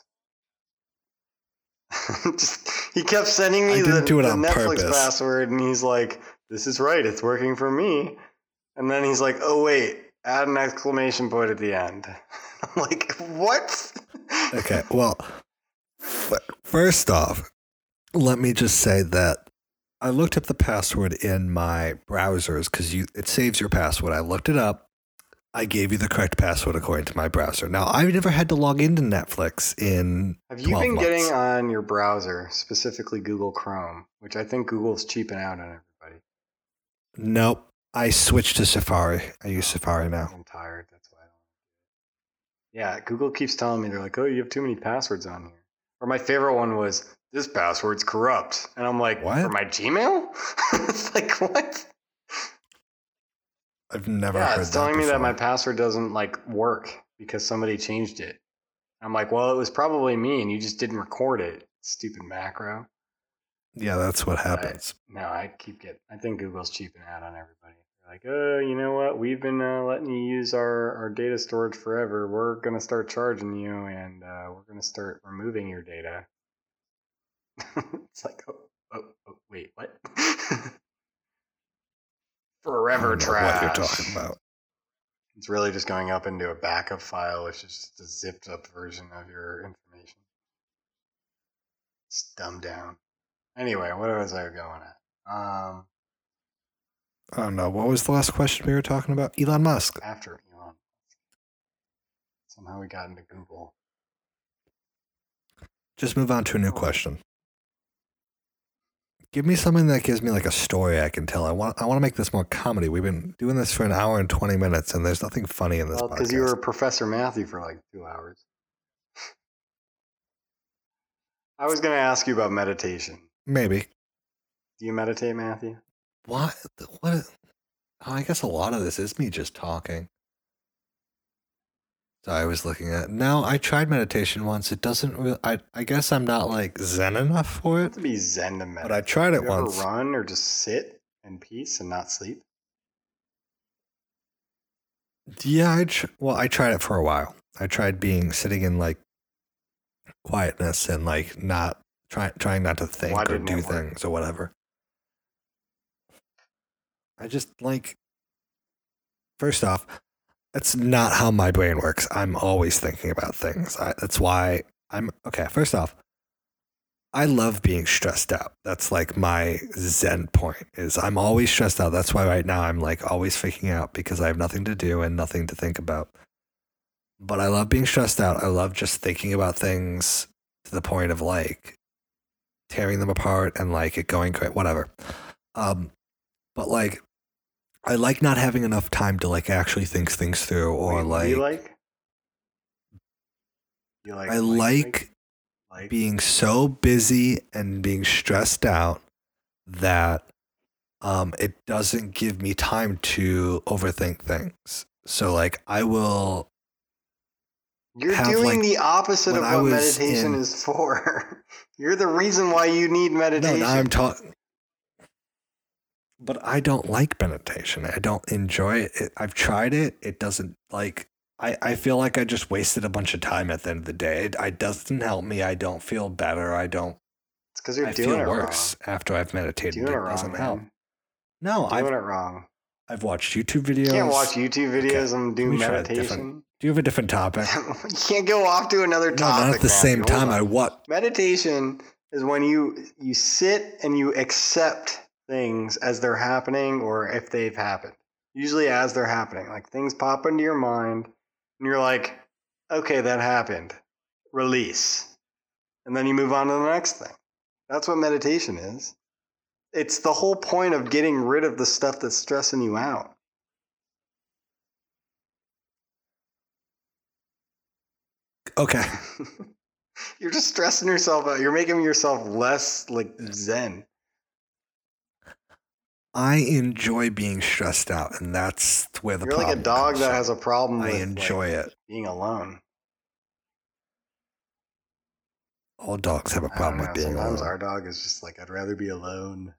[LAUGHS] Just, he kept sending me the, didn't do it the on Netflix purpose. password, and he's like, "This is right. It's working for me." And then he's like, "Oh wait, add an exclamation point at the end." [LAUGHS] I'm like, "What?" [LAUGHS] Okay, well, first off, let me just say that I looked up the password in my browsers because you it saves your password. I looked it up. I gave you the correct password according to my browser. Now, I've never had to log into Netflix in. Have you been months. getting on your browser, specifically Google Chrome, which I think Google's cheaping out on everybody? Nope. I switched to Safari. I use Safari now. I'm tired. That's why I don't. Yeah, Google keeps telling me they're like, "Oh, you have too many passwords on here." Or my favorite one was, "This password's corrupt," and I'm like, What? "For my Gmail?" [LAUGHS] it's like what? I've never yeah, heard it's that telling me that my password doesn't like work because somebody changed it. I'm like, "Well, it was probably me, and you just didn't record it." Stupid macro. Yeah, that's what happens. No, I keep getting. I think Google's cheaping out on everybody. Like, oh, you know what? We've been uh, letting you use our, our data storage forever. We're gonna start charging you, and uh, we're gonna start removing your data. [LAUGHS] it's like, oh, oh, oh wait, what? [LAUGHS] Forever trash. What you're talking about? It's really just going up into a backup file, which is just a zipped up version of your information. It's dumbed down. Anyway, what was I going at? Um, I don't know. What was the last question we were talking about? Elon Musk. after Elon. Somehow we got into Google. Just move on to a new question. Give me something that gives me like a story I can tell. I want I want to make this more comedy. We've been doing this for an hour and 20 minutes and there's nothing funny in this Well, podcast. because you were Professor Matthew for like two hours. [LAUGHS] I was going to ask you about meditation. Maybe. Do you meditate, Matthew? What what oh, I guess a lot of this is me just talking. So I was looking at No, I tried meditation once. It doesn't really I I guess I'm not like zen enough for it. to be zen to meditate. But I tried it once. run or just sit in peace and not sleep? Yeah, I tr- well, I tried it for a while. I tried being sitting in like quietness and like not trying trying not to think Why or do things or whatever. I just like first off, that's not how my brain works. I'm always thinking about things. I, that's why I'm okay. First off, I love being stressed out. That's like my zen point is I'm always stressed out. That's why right now I'm like always freaking out because I have nothing to do and nothing to think about. But I love being stressed out. I love just thinking about things to the point of like tearing them apart and like it going cra whatever. Um, but like I like not having enough time to like actually think things through or Wait, like, you like? You like I like like being so busy and being stressed out that um, it doesn't give me time to overthink things. So like I will You're doing like, the opposite of what meditation in- is [LAUGHS] for. You're the reason why you need meditation. now I'm talking. But I don't like meditation. I don't enjoy it. it. I've tried it. It doesn't like. I, I feel like I just wasted a bunch of time at the end of the day. It, it doesn't help me. I don't feel better. I don't. it's because you're I doing feel it worse after I've meditated. Doing it it wrong, doesn't help. No, Doing I've doing it wrong. I've watched YouTube videos. You can't watch YouTube videos and do meditation. Do you have a different topic? [LAUGHS] you can't go off to another no, topic. not at the same Hold time. on. I what? Meditation is when you you sit and you accept things as they're happening or if they've happened. Usually as they're happening. Like things pop into your mind and you're like, "Okay, that happened. Release." And then you move on to the next thing. That's what meditation is. It's the whole point of getting rid of the stuff that's stressing you out. Okay. [LAUGHS] You're just stressing yourself out. You're making yourself less like zen. I enjoy being stressed out, and that's where the You're like a dog that from. has a problem with I enjoy like, it. being alone. All dogs have a problem know. with being Sometimes alone. our dog is just like, I'd rather be alone.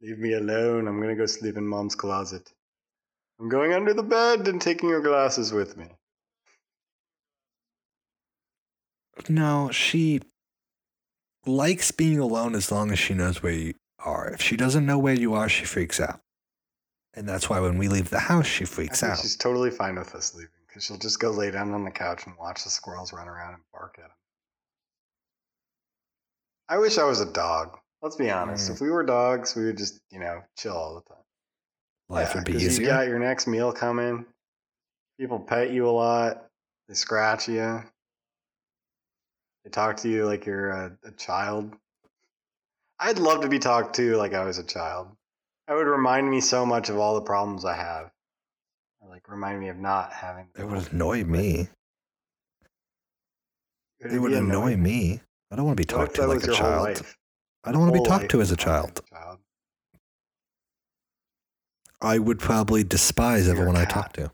Leave me alone. I'm gonna go sleep in mom's closet. I'm going under the bed and taking your glasses with me. No, she likes being alone as long as she knows where you are. If she doesn't know where you are, she freaks out. And that's why when we leave the house, she freaks out. she's totally fine with us leaving because she'll just go lay down on the couch and watch the squirrels run around and bark at him. I wish I was a dog. Let's be honest. Mm. If we were dogs, we would just, you know, chill all the time. Life Yeah, would be easier. You got your next meal coming. People pet you a lot. They scratch you. They talk to you like you're a, a child. I'd love to be talked to like I was a child. That would remind me so much of all the problems I have. Or, like remind me of not having. it would annoy me. Would It would annoy annoying? me. I don't want to be talked to like a child. I don't want to be talked to as a child. child. I would probably despise You're everyone I talk to.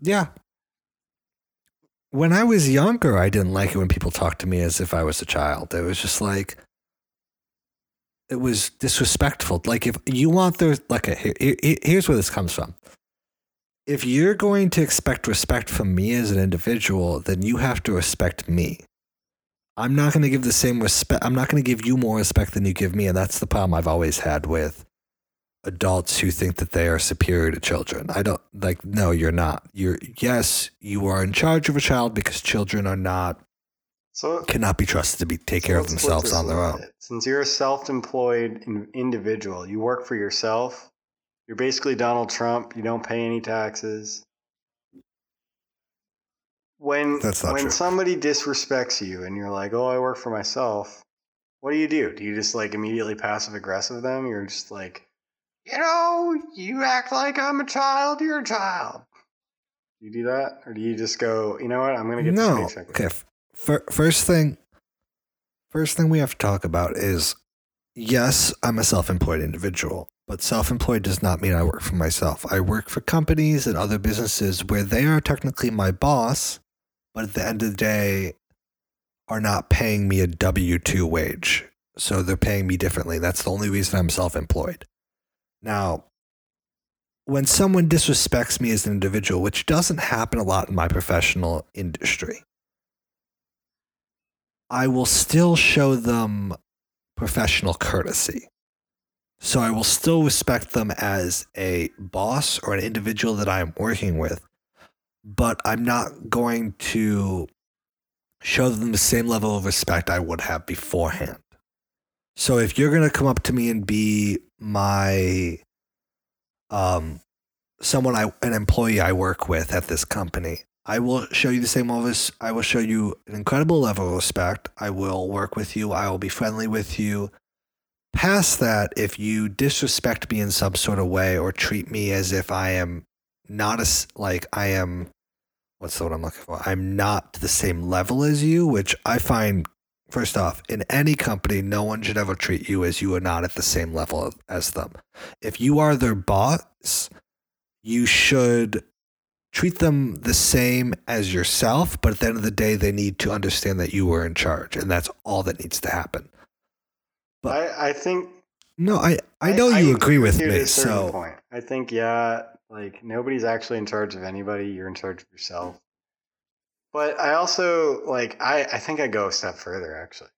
Yeah. When I was younger, I didn't like it when people talked to me as if I was a child. It was just like, it was disrespectful. Like, if you want the, like, a, here- here's where this comes from. If you're going to expect respect from me as an individual, then you have to respect me. I'm not going to give the same respect. I'm not going to give you more respect than you give me. And that's the problem I've always had with adults who think that they are superior to children. I don't like, no, you're not. You're, yes, you are in charge of a child because children are not, So cannot be trusted to be, take So care of themselves on their own. Since you're a self-employed individual, you work for yourself. You're basically Donald Trump. You don't pay any taxes. When when true. somebody disrespects you and you're like, "Oh, I work for myself," what do you do? Do you just like immediately passive aggressive them? You're just like, you know, you act like I'm a child. You're a child. You do that, or do you just go, you know what? I'm gonna get no. this paycheck. Okay. f- first thing, first thing we have to talk about is yes, I'm a self employed individual, but self employed does not mean I work for myself. I work for companies and other businesses where they are technically my boss, but at the end of the day, are not paying me a W 2 wage. So they're paying me differently. That's the only reason I'm self employed. Now, when someone disrespects me as an individual, which doesn't happen a lot in my professional industry, I will still show them professional courtesy. So I will still respect them as a boss or an individual that I am working with, but I'm not going to show them the same level of respect I would have beforehand. So if you're going to come up to me and be my um someone I an employee I work with at this company, I will show you the same level. of- I will show you an incredible level of respect. I will work with you. I will be friendly with you. Past that, if you disrespect me in some sort of way or treat me as if I am not as like I am, what's the word I'm looking for? I'm not the same level as you, which I find First off, in any company, no one should ever treat you as you are not at the same level as them. If you are their boss, you should treat them the same as yourself, but at the end of the day, they need to understand that you were in charge, and that's all that needs to happen. But- I, I think No, I, I know you agree with me, a so point. I think yeah, like nobody's actually in charge of anybody. You're in charge of yourself. But I also like I I think I go a step further actually.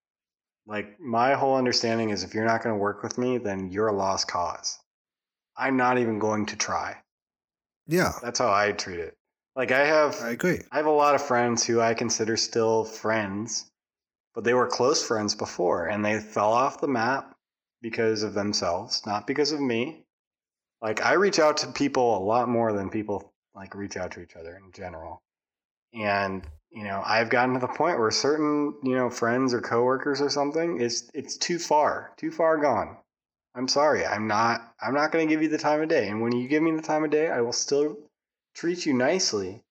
Like my whole understanding is if you're not going to work with me, then you're a lost cause. I'm not even going to try. yeah, That's how I treat it. Like I have I agree. I have a lot of friends who I consider still friends, but they were close friends before and they fell off the map because of themselves, not because of me. Like I reach out to people a lot more than people like reach out to each other in general. And, you know, I've gotten to the point where certain, you know, friends or coworkers or something is it's too far, too far gone. I'm sorry. I'm not I'm not going to give you the time of day. And when you give me the time of day, I will still treat you nicely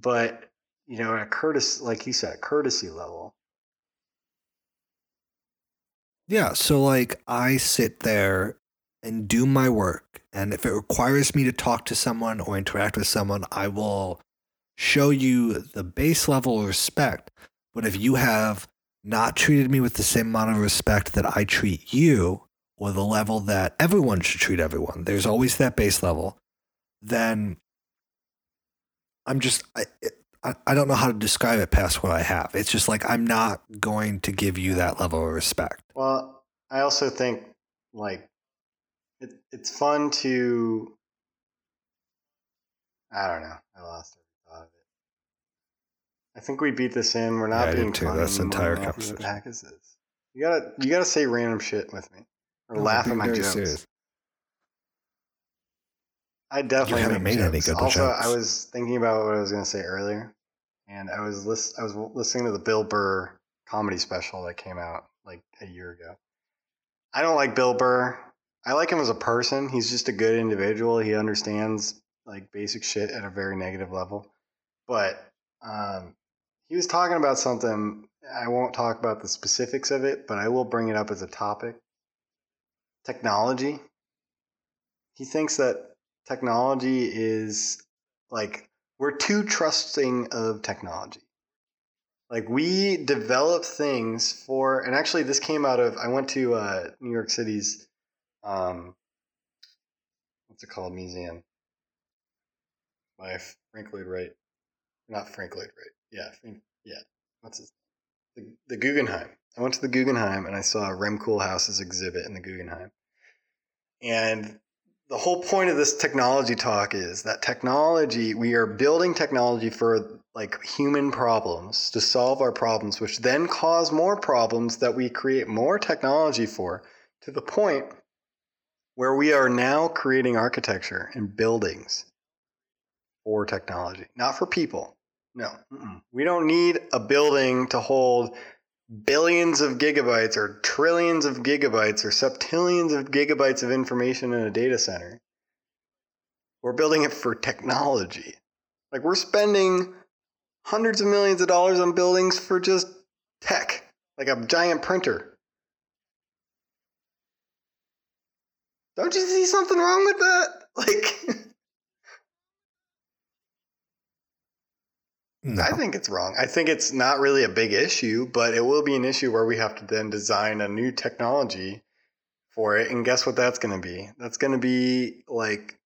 but you know, at a courtesy, like you said, courtesy level. Yeah, so like I sit there and do my work, and if it requires me to talk to someone or interact with someone, I will show you the base level of respect. But if you have not treated me with the same amount of respect that I treat you, or the level that everyone should treat everyone, there's always that base level, then I'm just, I, I, I don't know how to describe it past what I have. It's just like I'm not going to give you that level of respect. Well, I also think like it, it's fun to. I don't know. I lost it. I think we beat this in. We're not Yeah, being too. That's the entire Matthew. What the heck is this? You gotta you gotta say random shit with me or No, laugh at my jokes. serious. I definitely haven't made any jokes. good Also, jokes. I was thinking about what I was going to say earlier, and I was lis- I was listening to the Bill Burr comedy special that came out like a year ago. I don't like Bill Burr. I like him as a person. He's just a good individual. He understands like basic shit at a very negative level. But um, he was talking about something. I won't talk about the specifics of it, but I will bring it up as a topic. Technology. He thinks that technology is like we're too trusting of technology. Like we develop things for, and actually this came out of. I went to uh, New York City's, um, what's it called, museum by Frank Lloyd Wright, not Frank Lloyd Wright. Yeah, yeah. What's his? The, the Guggenheim. I went to the Guggenheim and I saw Rem Koolhaas's exhibit in the Guggenheim, and the whole point of this technology talk is that technology we are building technology for like human problems to solve our problems which then cause more problems that we create more technology for to the point where we are now creating architecture and buildings for technology not for people no mm-mm. we don't need a building to hold billions of gigabytes or trillions of gigabytes or septillions of gigabytes of information in a data center. We're building it for technology. Like we're spending hundreds of millions of dollars on buildings for just tech, like a giant printer. Don't you see something wrong with that? [LAUGHS] Like No. I think it's wrong. I think it's not really a big issue, but it will be an issue where we have to then design a new technology for it. And guess what that's going to be? That's going to be like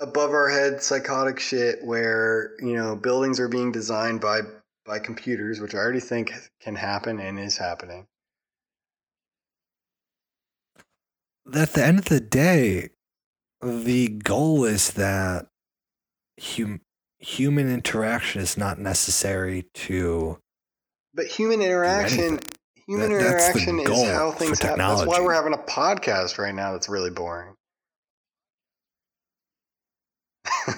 above our head psychotic shit where you know buildings are being designed by by computers, which I already think can happen and is happening. At the end of the day, the goal is that hum- human interaction is not necessary to. But human interaction, human That- interaction is how things happen. That's why we're having a podcast right now. That's really boring. [LAUGHS]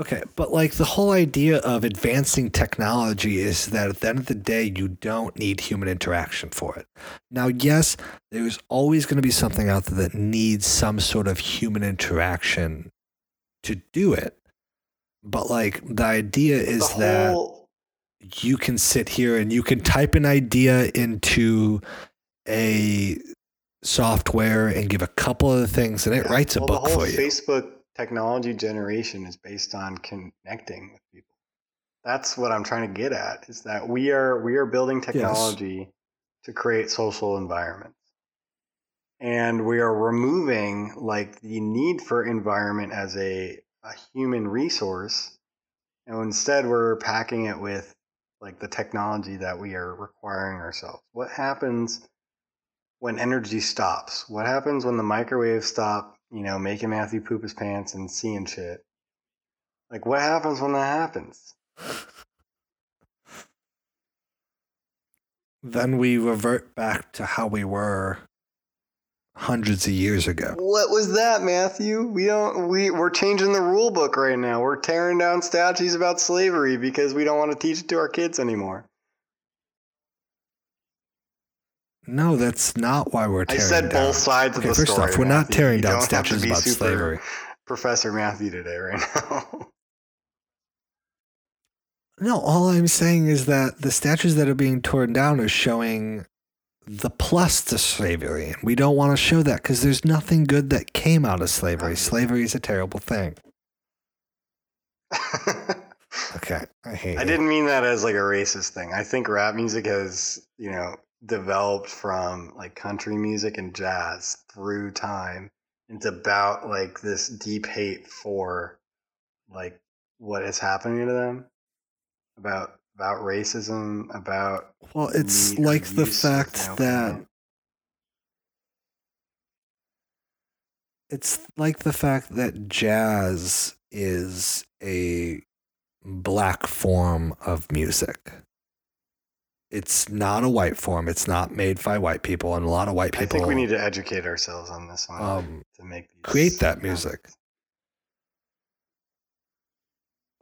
Okay, but like the whole idea of advancing technology is that at the end of the day, you don't need human interaction for it. Now, yes, there's always going to be something out there that needs some sort of human interaction to do it. But like the idea is the that you can sit here and you can type an idea into a software and give a couple of things and it Yeah, writes a well, book the whole for you. Facebook technology generation is based on connecting with people. That's what I'm trying to get at. Is that we are we are building technology to create social environments, and we are removing like the need for environment as a a human resource, and instead we're packing it with like the technology that we are requiring ourselves. What happens when energy stops? What happens when the microwave stop, you know, making Matthew poop his pants and seeing shit? Like, what happens when that happens? then we revert back to how we were hundreds of years ago. What was that, Matthew? We don't. We we're changing the rule book right now. We're tearing down statues about slavery because we don't want to teach it to our kids anymore. No, that's not why we're I tearing said down. both sides Okay, of the first story. off, we're not tearing You down don't have to statues about slavery. Professor Matthew today, right now. [LAUGHS] No, all I'm saying is that the statues that are being torn down are showing the plus to slavery. And we don't want to show that because there's nothing good that came out of slavery. Slavery is a terrible thing. [LAUGHS] Okay, I hate I it. didn't mean that as like a racist thing. I think rap music has, you know, developed from like country music and jazz through time. It's about like this deep hate for like what is happening to them about about racism, about Well, it's like the fact that it's like the fact that jazz is a black form of music. It's not a white form. It's not made by white people, and a lot of white people. I think we need to educate ourselves on this one um, to make these create that music.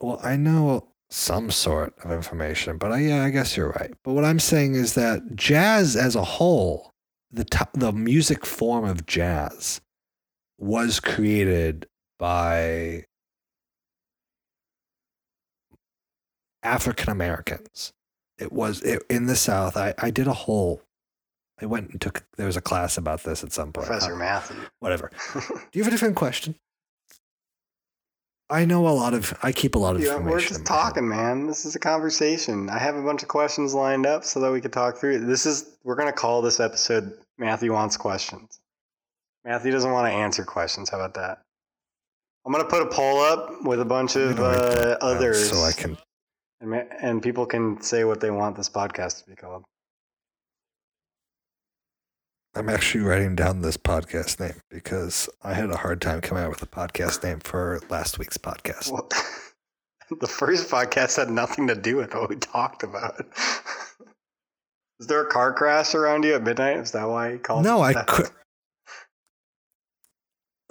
Well, I know some sort of information, but I, yeah, I guess you're right. But what I'm saying is that jazz as a whole, the to- the music form of jazz, was created by African Americans. It was it, in the South. I, I did a whole. I went and took. There was a class about this at some point. Professor Uh, Matthew. Whatever. [LAUGHS] Do you have a different question? I know a lot of. I keep a lot of Yeah, information. we're just talking, man. This is a conversation. I have a bunch of questions lined up so that we could talk through it. This is we're gonna call this episode Matthew wants questions. Matthew doesn't want to answer questions. How about that? I'm gonna put a poll up with a bunch of gonna write that uh, others, so I can. and, and people can say what they want this podcast to be called. I'm actually writing down this podcast name because I had a hard time coming out with a podcast name for last week's podcast. Well, [LAUGHS] the first podcast had nothing to do with what we talked about. [LAUGHS] Is there a car crash around you at midnight? Is that why you called? No, it I that? could.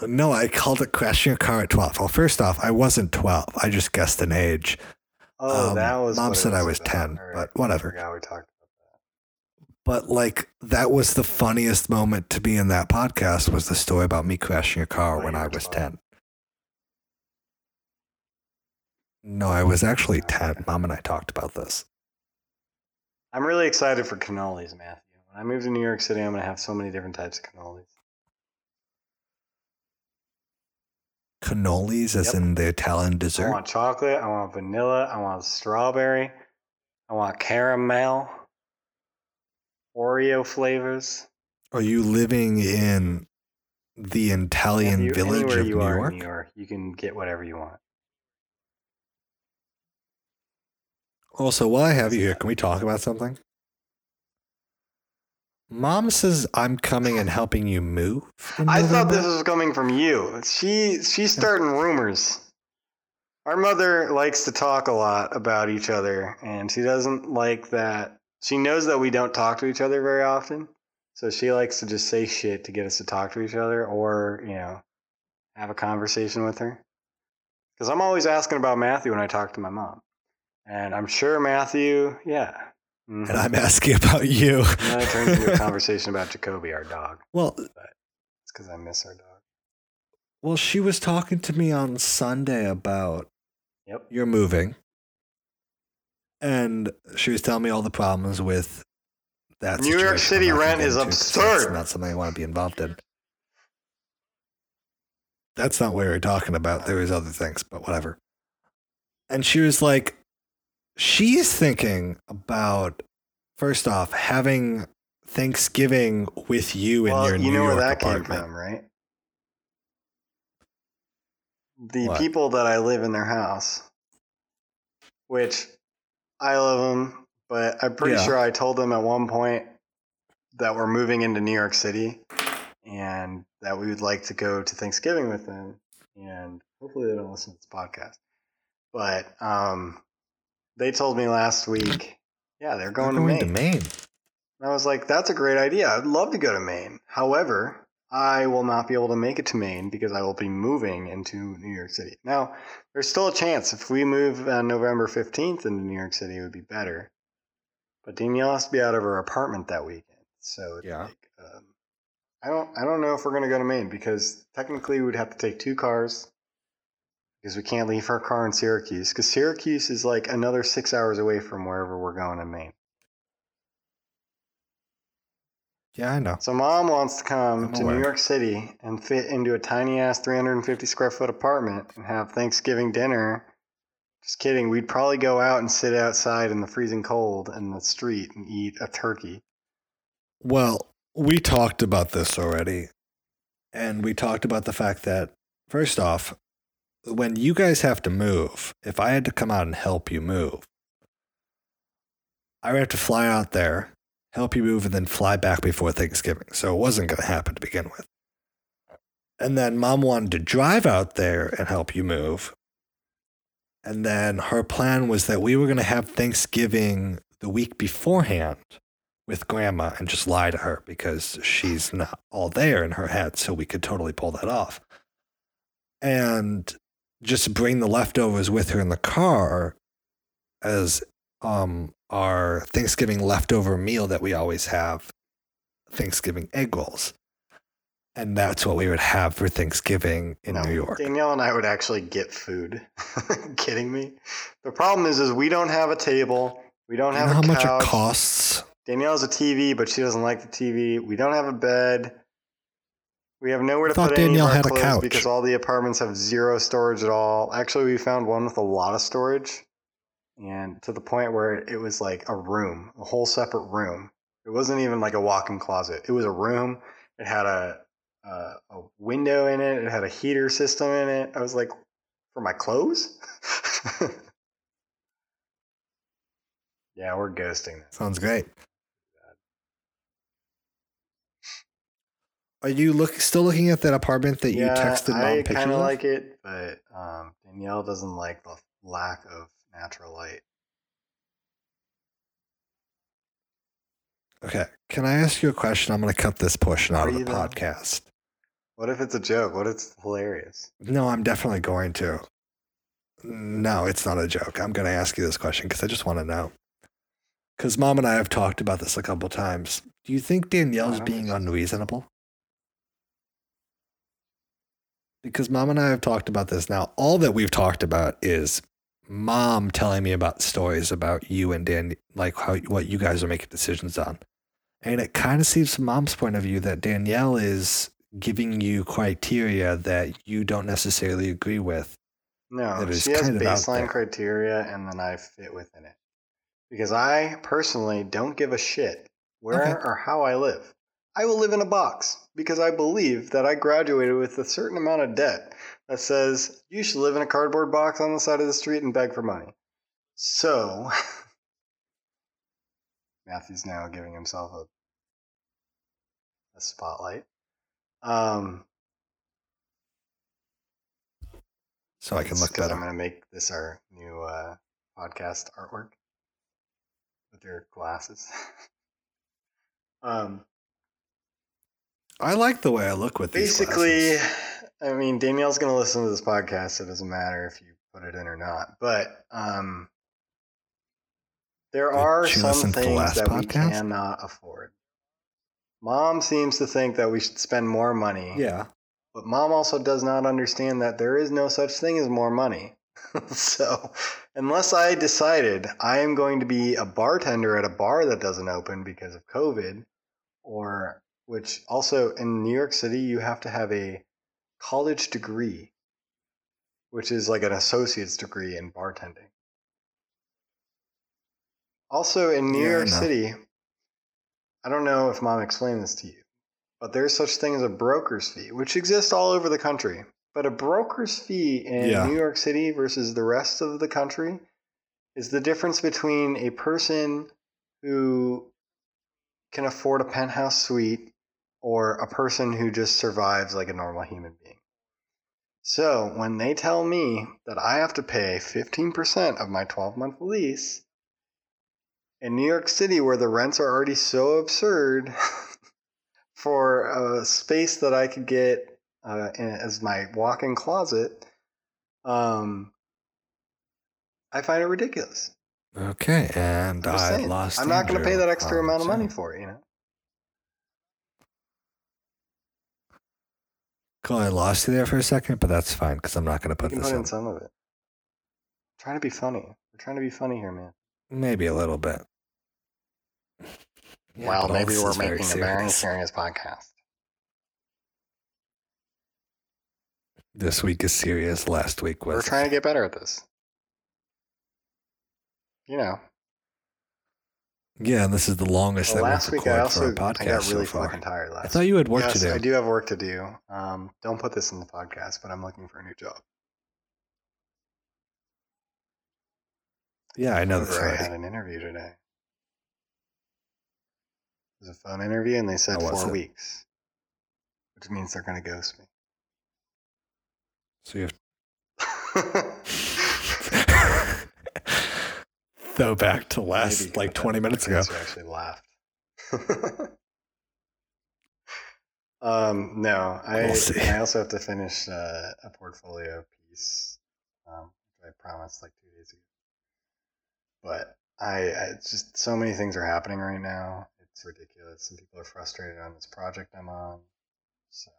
No, I called it crashing a car at 12. Well, first off, I wasn't 12. I just guessed an age. Oh, Um, that was. Mom said I was about. 10, All right. but whatever. I forgot we talked But like that was the funniest moment to be in that podcast was the story about me crashing a car When I was 10. No, I was actually 10. Mom and I talked about this. I'm really excited for cannolis, Matthew. When I move to New York City, I'm going to have so many different types of cannolis. Cannolis, as Yep. in the Italian dessert? I want chocolate. I want vanilla. I want strawberry. I want caramel. Oreo flavors. Are you living in the Italian You- village of New York. New York, you can get whatever you want. Also, while I have you here, can we talk about something? Mom says I'm coming and helping you move. I thought this was coming from you. She she's starting rumors. Our mother likes to talk a lot about each other, and she doesn't like that. She knows that we don't talk to each other very often, so she likes to just say shit to get us to talk to each other, or you know, have a conversation with her. Because I'm always asking about Matthew when I talk to my mom, and I'm sure Matthew, yeah. Mhm. and I'm asking about you. [LAUGHS] And then it turns into a [LAUGHS] conversation about Jacoby, our dog. well, It's because I miss our dog. well, she was talking to me on Sunday about Yep. you're moving, and she was telling me all the problems with that. New York. City I'm not gonna rent is absurd. That's not something I want to be involved in. That's not what we were talking about. There was other things, but whatever. And she was like, she's thinking about first off having Thanksgiving with you in well, your you New know York where that apartment. came from, right? The What? people that I live in their house, which I love them, but I'm pretty Yeah. sure I told them at one point that we're moving into New York City and that we would like to go to Thanksgiving with them. And hopefully they don't listen to this podcast. But um, they told me last week, yeah, they're They're going, going to to Maine. Maine. And I was like, that's a great idea. I'd love to go to Maine. However, I will not be able to make it to Maine because I will be moving into New York City. Now, there's still a chance if we move on November 15th into New York City, it would be better. But Danielle has to be out of her apartment that weekend. So it's Yeah. like, um, I don't, I don't know if we're going to go to Maine because technically we'd have to take two cars because we can't leave our car in Syracuse because Syracuse is like another six hours away from wherever we're going in Maine. Yeah, I know. So mom wants to come to aware. New York City and fit into a tiny ass 350 square foot apartment and have Thanksgiving dinner. Just kidding. We'd probably go out and sit outside in the freezing cold in the street and eat a turkey. Well, we talked about this already. And we talked about the fact that, first off, when you guys have to move, if I had to come out and help you move, I would have to fly out there, help you move, and then fly back before Thanksgiving. So it wasn't going to happen to begin with. And then mom wanted to drive out there and help you move. And then her plan was that we were going to have Thanksgiving the week beforehand with grandma and just lie to her because she's not all there in her head. So we could totally pull that off. And just bring the leftovers with her in the car as um, our Thanksgiving leftover meal that we always have Thanksgiving egg rolls. And that's what we would have for Thanksgiving in No, New York. Danielle and I would actually get food. [LAUGHS] Kidding me? The problem is, is we don't have a table. We don't Do have how much it costs? Danielle has a TV, but she doesn't like the TV. We don't have a bed. We have nowhere to put any Danielle of our had a clothes couch. because all the apartments have zero storage at all. Actually, we found one with a lot of storage, and to the point where it was like a room, a whole separate room. It wasn't even like a walk-in closet. It was a room. It had a a, a window in it. It had a heater system in it. I was like, for my clothes. [LAUGHS] yeah, we're ghosting. Sounds great. [LAUGHS] Are you look still looking at that apartment that you texted mom I pictures kind of? of like it, but um, Danielle doesn't like the lack of natural light. Okay. Can I ask you a question? I'm going to cut this portion out of the podcast. What if it's a joke? What if it's hilarious? No, I'm definitely going to. No, it's not a joke. I'm going to ask you this question because I just want to know. Because mom and I have talked about this a couple times. Do you think Danielle's being unreasonable? Because mom and I have talked about this. Now, all that we've talked about is mom telling me about stories about you and Dan, like how what you guys are making decisions on. And it kind of seems from mom's point of view that Danielle is giving you criteria that you don't necessarily agree with. No, she has kind of baseline criteria, and then I fit within it. Because I personally don't give a shit where Okay. or how I live. I will live in a box. because I believe that I graduated with a certain amount of debt that says you should live in a cardboard box on the side of the street and beg for money. So, [LAUGHS] Matthew's now giving himself a, a spotlight. Um, So I can look better. I'm going to make this our new uh, podcast artwork with your glasses. [LAUGHS] um, I like the way I look with these basically, glasses. I mean, Danielle's going to listen to this podcast. So it doesn't matter if you put it in or not. But um, there Did are some listen to the things that we cannot afford. Mom seems to think that we should spend more money. Yeah. But mom also does not understand that there is no such thing as more money. [LAUGHS] so, unless I decided I am going to be a bartender at a bar that doesn't open because of COVID, or which also in New York City, you have to have a college degree, which is like an associate's degree in bartending. Also, in New Yeah, York. City, I don't know if mom explained this to you, but there's such thing as a broker's fee, which exists all over the country. But a broker's fee in Yeah. New York City versus the rest of the country is the difference between a person who can afford a penthouse suite or a person who just survives like a normal human being. So when they tell me that I have to pay 15% of my 12 month lease in New York City, where the rents are already so absurd, [LAUGHS] for a space that I could get uh, in, as my walk in closet, um, I find it ridiculous. Okay, and saying. lost. I'm not going to pay that extra amount of money for it, you know? Cool. I lost you there for a second, but that's fine because I'm not going to You put can this put in. in some of it. trying to be funny. We're trying to be funny here, man. Maybe a little bit. Yeah, well, maybe we're is very making a very serious. serious podcast. This week is serious. Last week was. We're trying to get better at this. You know, Yeah, and this is the longest well, that last we've week I also for a podcast I got really so far. fucking tired last. I thought you had work yes, to do. I do have work to do. Um, don't put this in the podcast, but I'm looking for a new job. Yeah, I know this I had an interview today. It was a phone interview, and they said four it? weeks, which means they're going to ghost me. So you have [LAUGHS] Though back to last Maybe, like 20 that minutes ago. actually laughed. [LAUGHS] um, no, I We'll. I also have to finish uh, a portfolio piece. Um, which I promised like two days ago. But I, I it's just so many things are happening right now. It's ridiculous. Some people are frustrated on this project I'm on. So.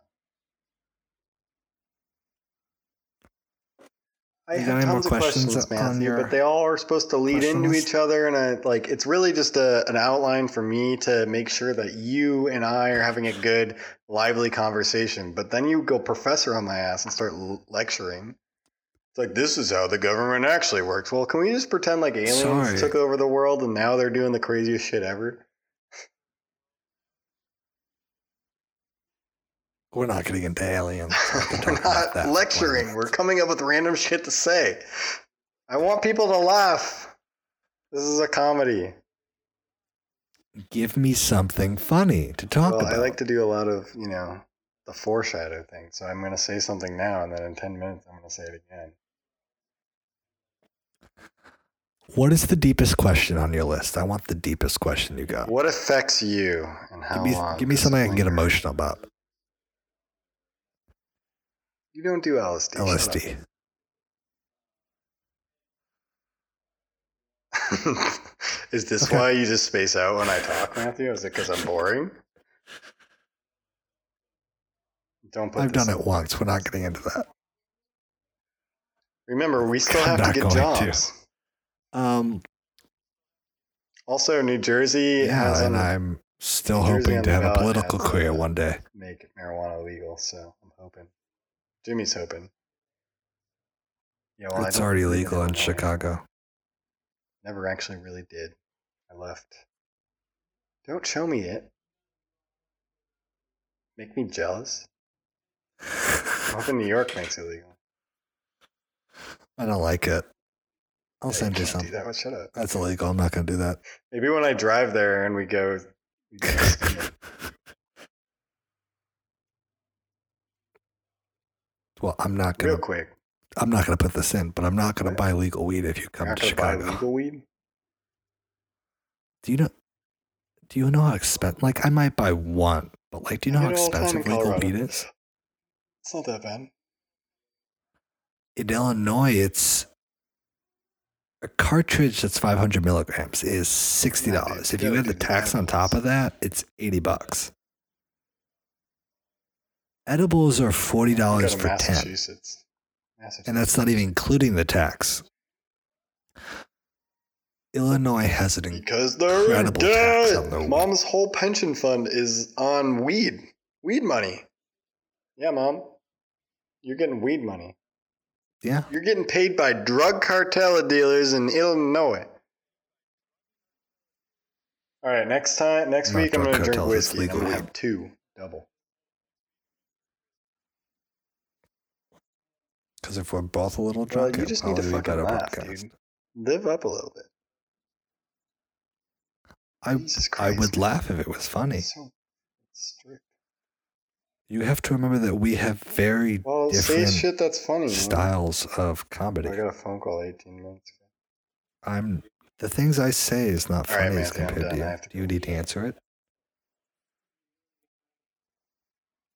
I have tons of questions questions, Matthew, your but they all are supposed to lead question into each other, and I, like it's really just a, an outline for me to make sure that you and I are having a good, lively conversation. But then you go professor on my ass and start l- lecturing. It's like this is how the government actually works. Well, can we just pretend like aliens Sorry. took over the world and now they're doing the craziest shit ever? We're not getting into aliens. so I can We're talk about that not lecturing. 20 We're coming up with random shit to say. I want people to laugh. This is a comedy. Give me something funny to talk well, about. I like to do a lot of, you know, the foreshadow thing. So I'm going to say something now, and then in 10 minutes, I'm going to say it again. What is the deepest question on your list? I want the deepest question you got. What affects you and how give me, long? give me something I can get emotional about. You don't do LSD. LSD. [LAUGHS] is this Okay. why you just space out when I talk, Matthew? Is it because I'm boring? Don't put I've done in it once. We're not getting into that. Remember, we [LAUGHS] still I'm have to get going to. jobs. Um, Also, New Jersey yeah, has and an- I'm still New hoping on to have a political career one day. make marijuana legal, so I'm hoping. Jimmy's hoping. Yeah, well, it's already live legal in Chicago. Never actually really did. I left. Don't show me it. Make me jealous. I'm hoping New York makes it legal. I don't like it. I'll Yeah, send you can't some. Do that. Well, shut up. That's illegal. I'm not going to do that. Maybe when I drive there and we go. We go [LAUGHS] well, I'm not going to. real quick. I'm not to put this in, but I'm not going to What? buy legal weed if you You're come not to gonna buy Chicago. legal weed. Do you know? Do you know how expensive? Like, I might buy one, but like, do you know I how get it all the time in expensive legal weed is? It's not that bad. In Illinois, it's a cartridge that's 500 milligrams is sixty dollars. If you add the gotta do the tax on top of that, it's 80 bucks. Edibles are forty dollars to for ten, Massachusetts. Massachusetts. and that's not even including the tax. Illinois has an because they're in incredible tax on debt. their weed. Mom's whole pension fund is on weed. Weed money. Yeah, mom. You're getting weed money. yeah. You're getting paid by drug cartel dealers in Illinois. All right, next time, next Not week, I'm gonna drink whiskey. I'm gonna have two double. Because if we're both a little Well, drunk, you just need to be fucking laugh, podcast. dude. Live up a little bit. I I would laugh if it was funny. It's so strict. You have to remember that we have very Well, say different shit that's funny. man. styles of comedy. I got a phone call 18 minutes ago. I'm the things I say is not All right, funny as compared to you. Do you need to answer it?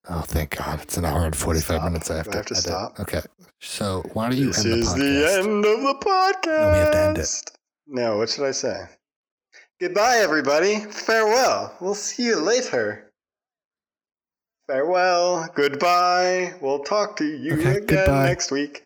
Oh, thank God! It's an hour and forty-five Stop. minutes. I have Do to. I have to edit. stop? Okay, so why don't you This end the podcast? This is the end of the podcast. No, we have to end it. No, what should I say? Goodbye, everybody. Farewell. We'll see you later. Farewell. Goodbye. We'll talk to you Okay, again goodbye. next week.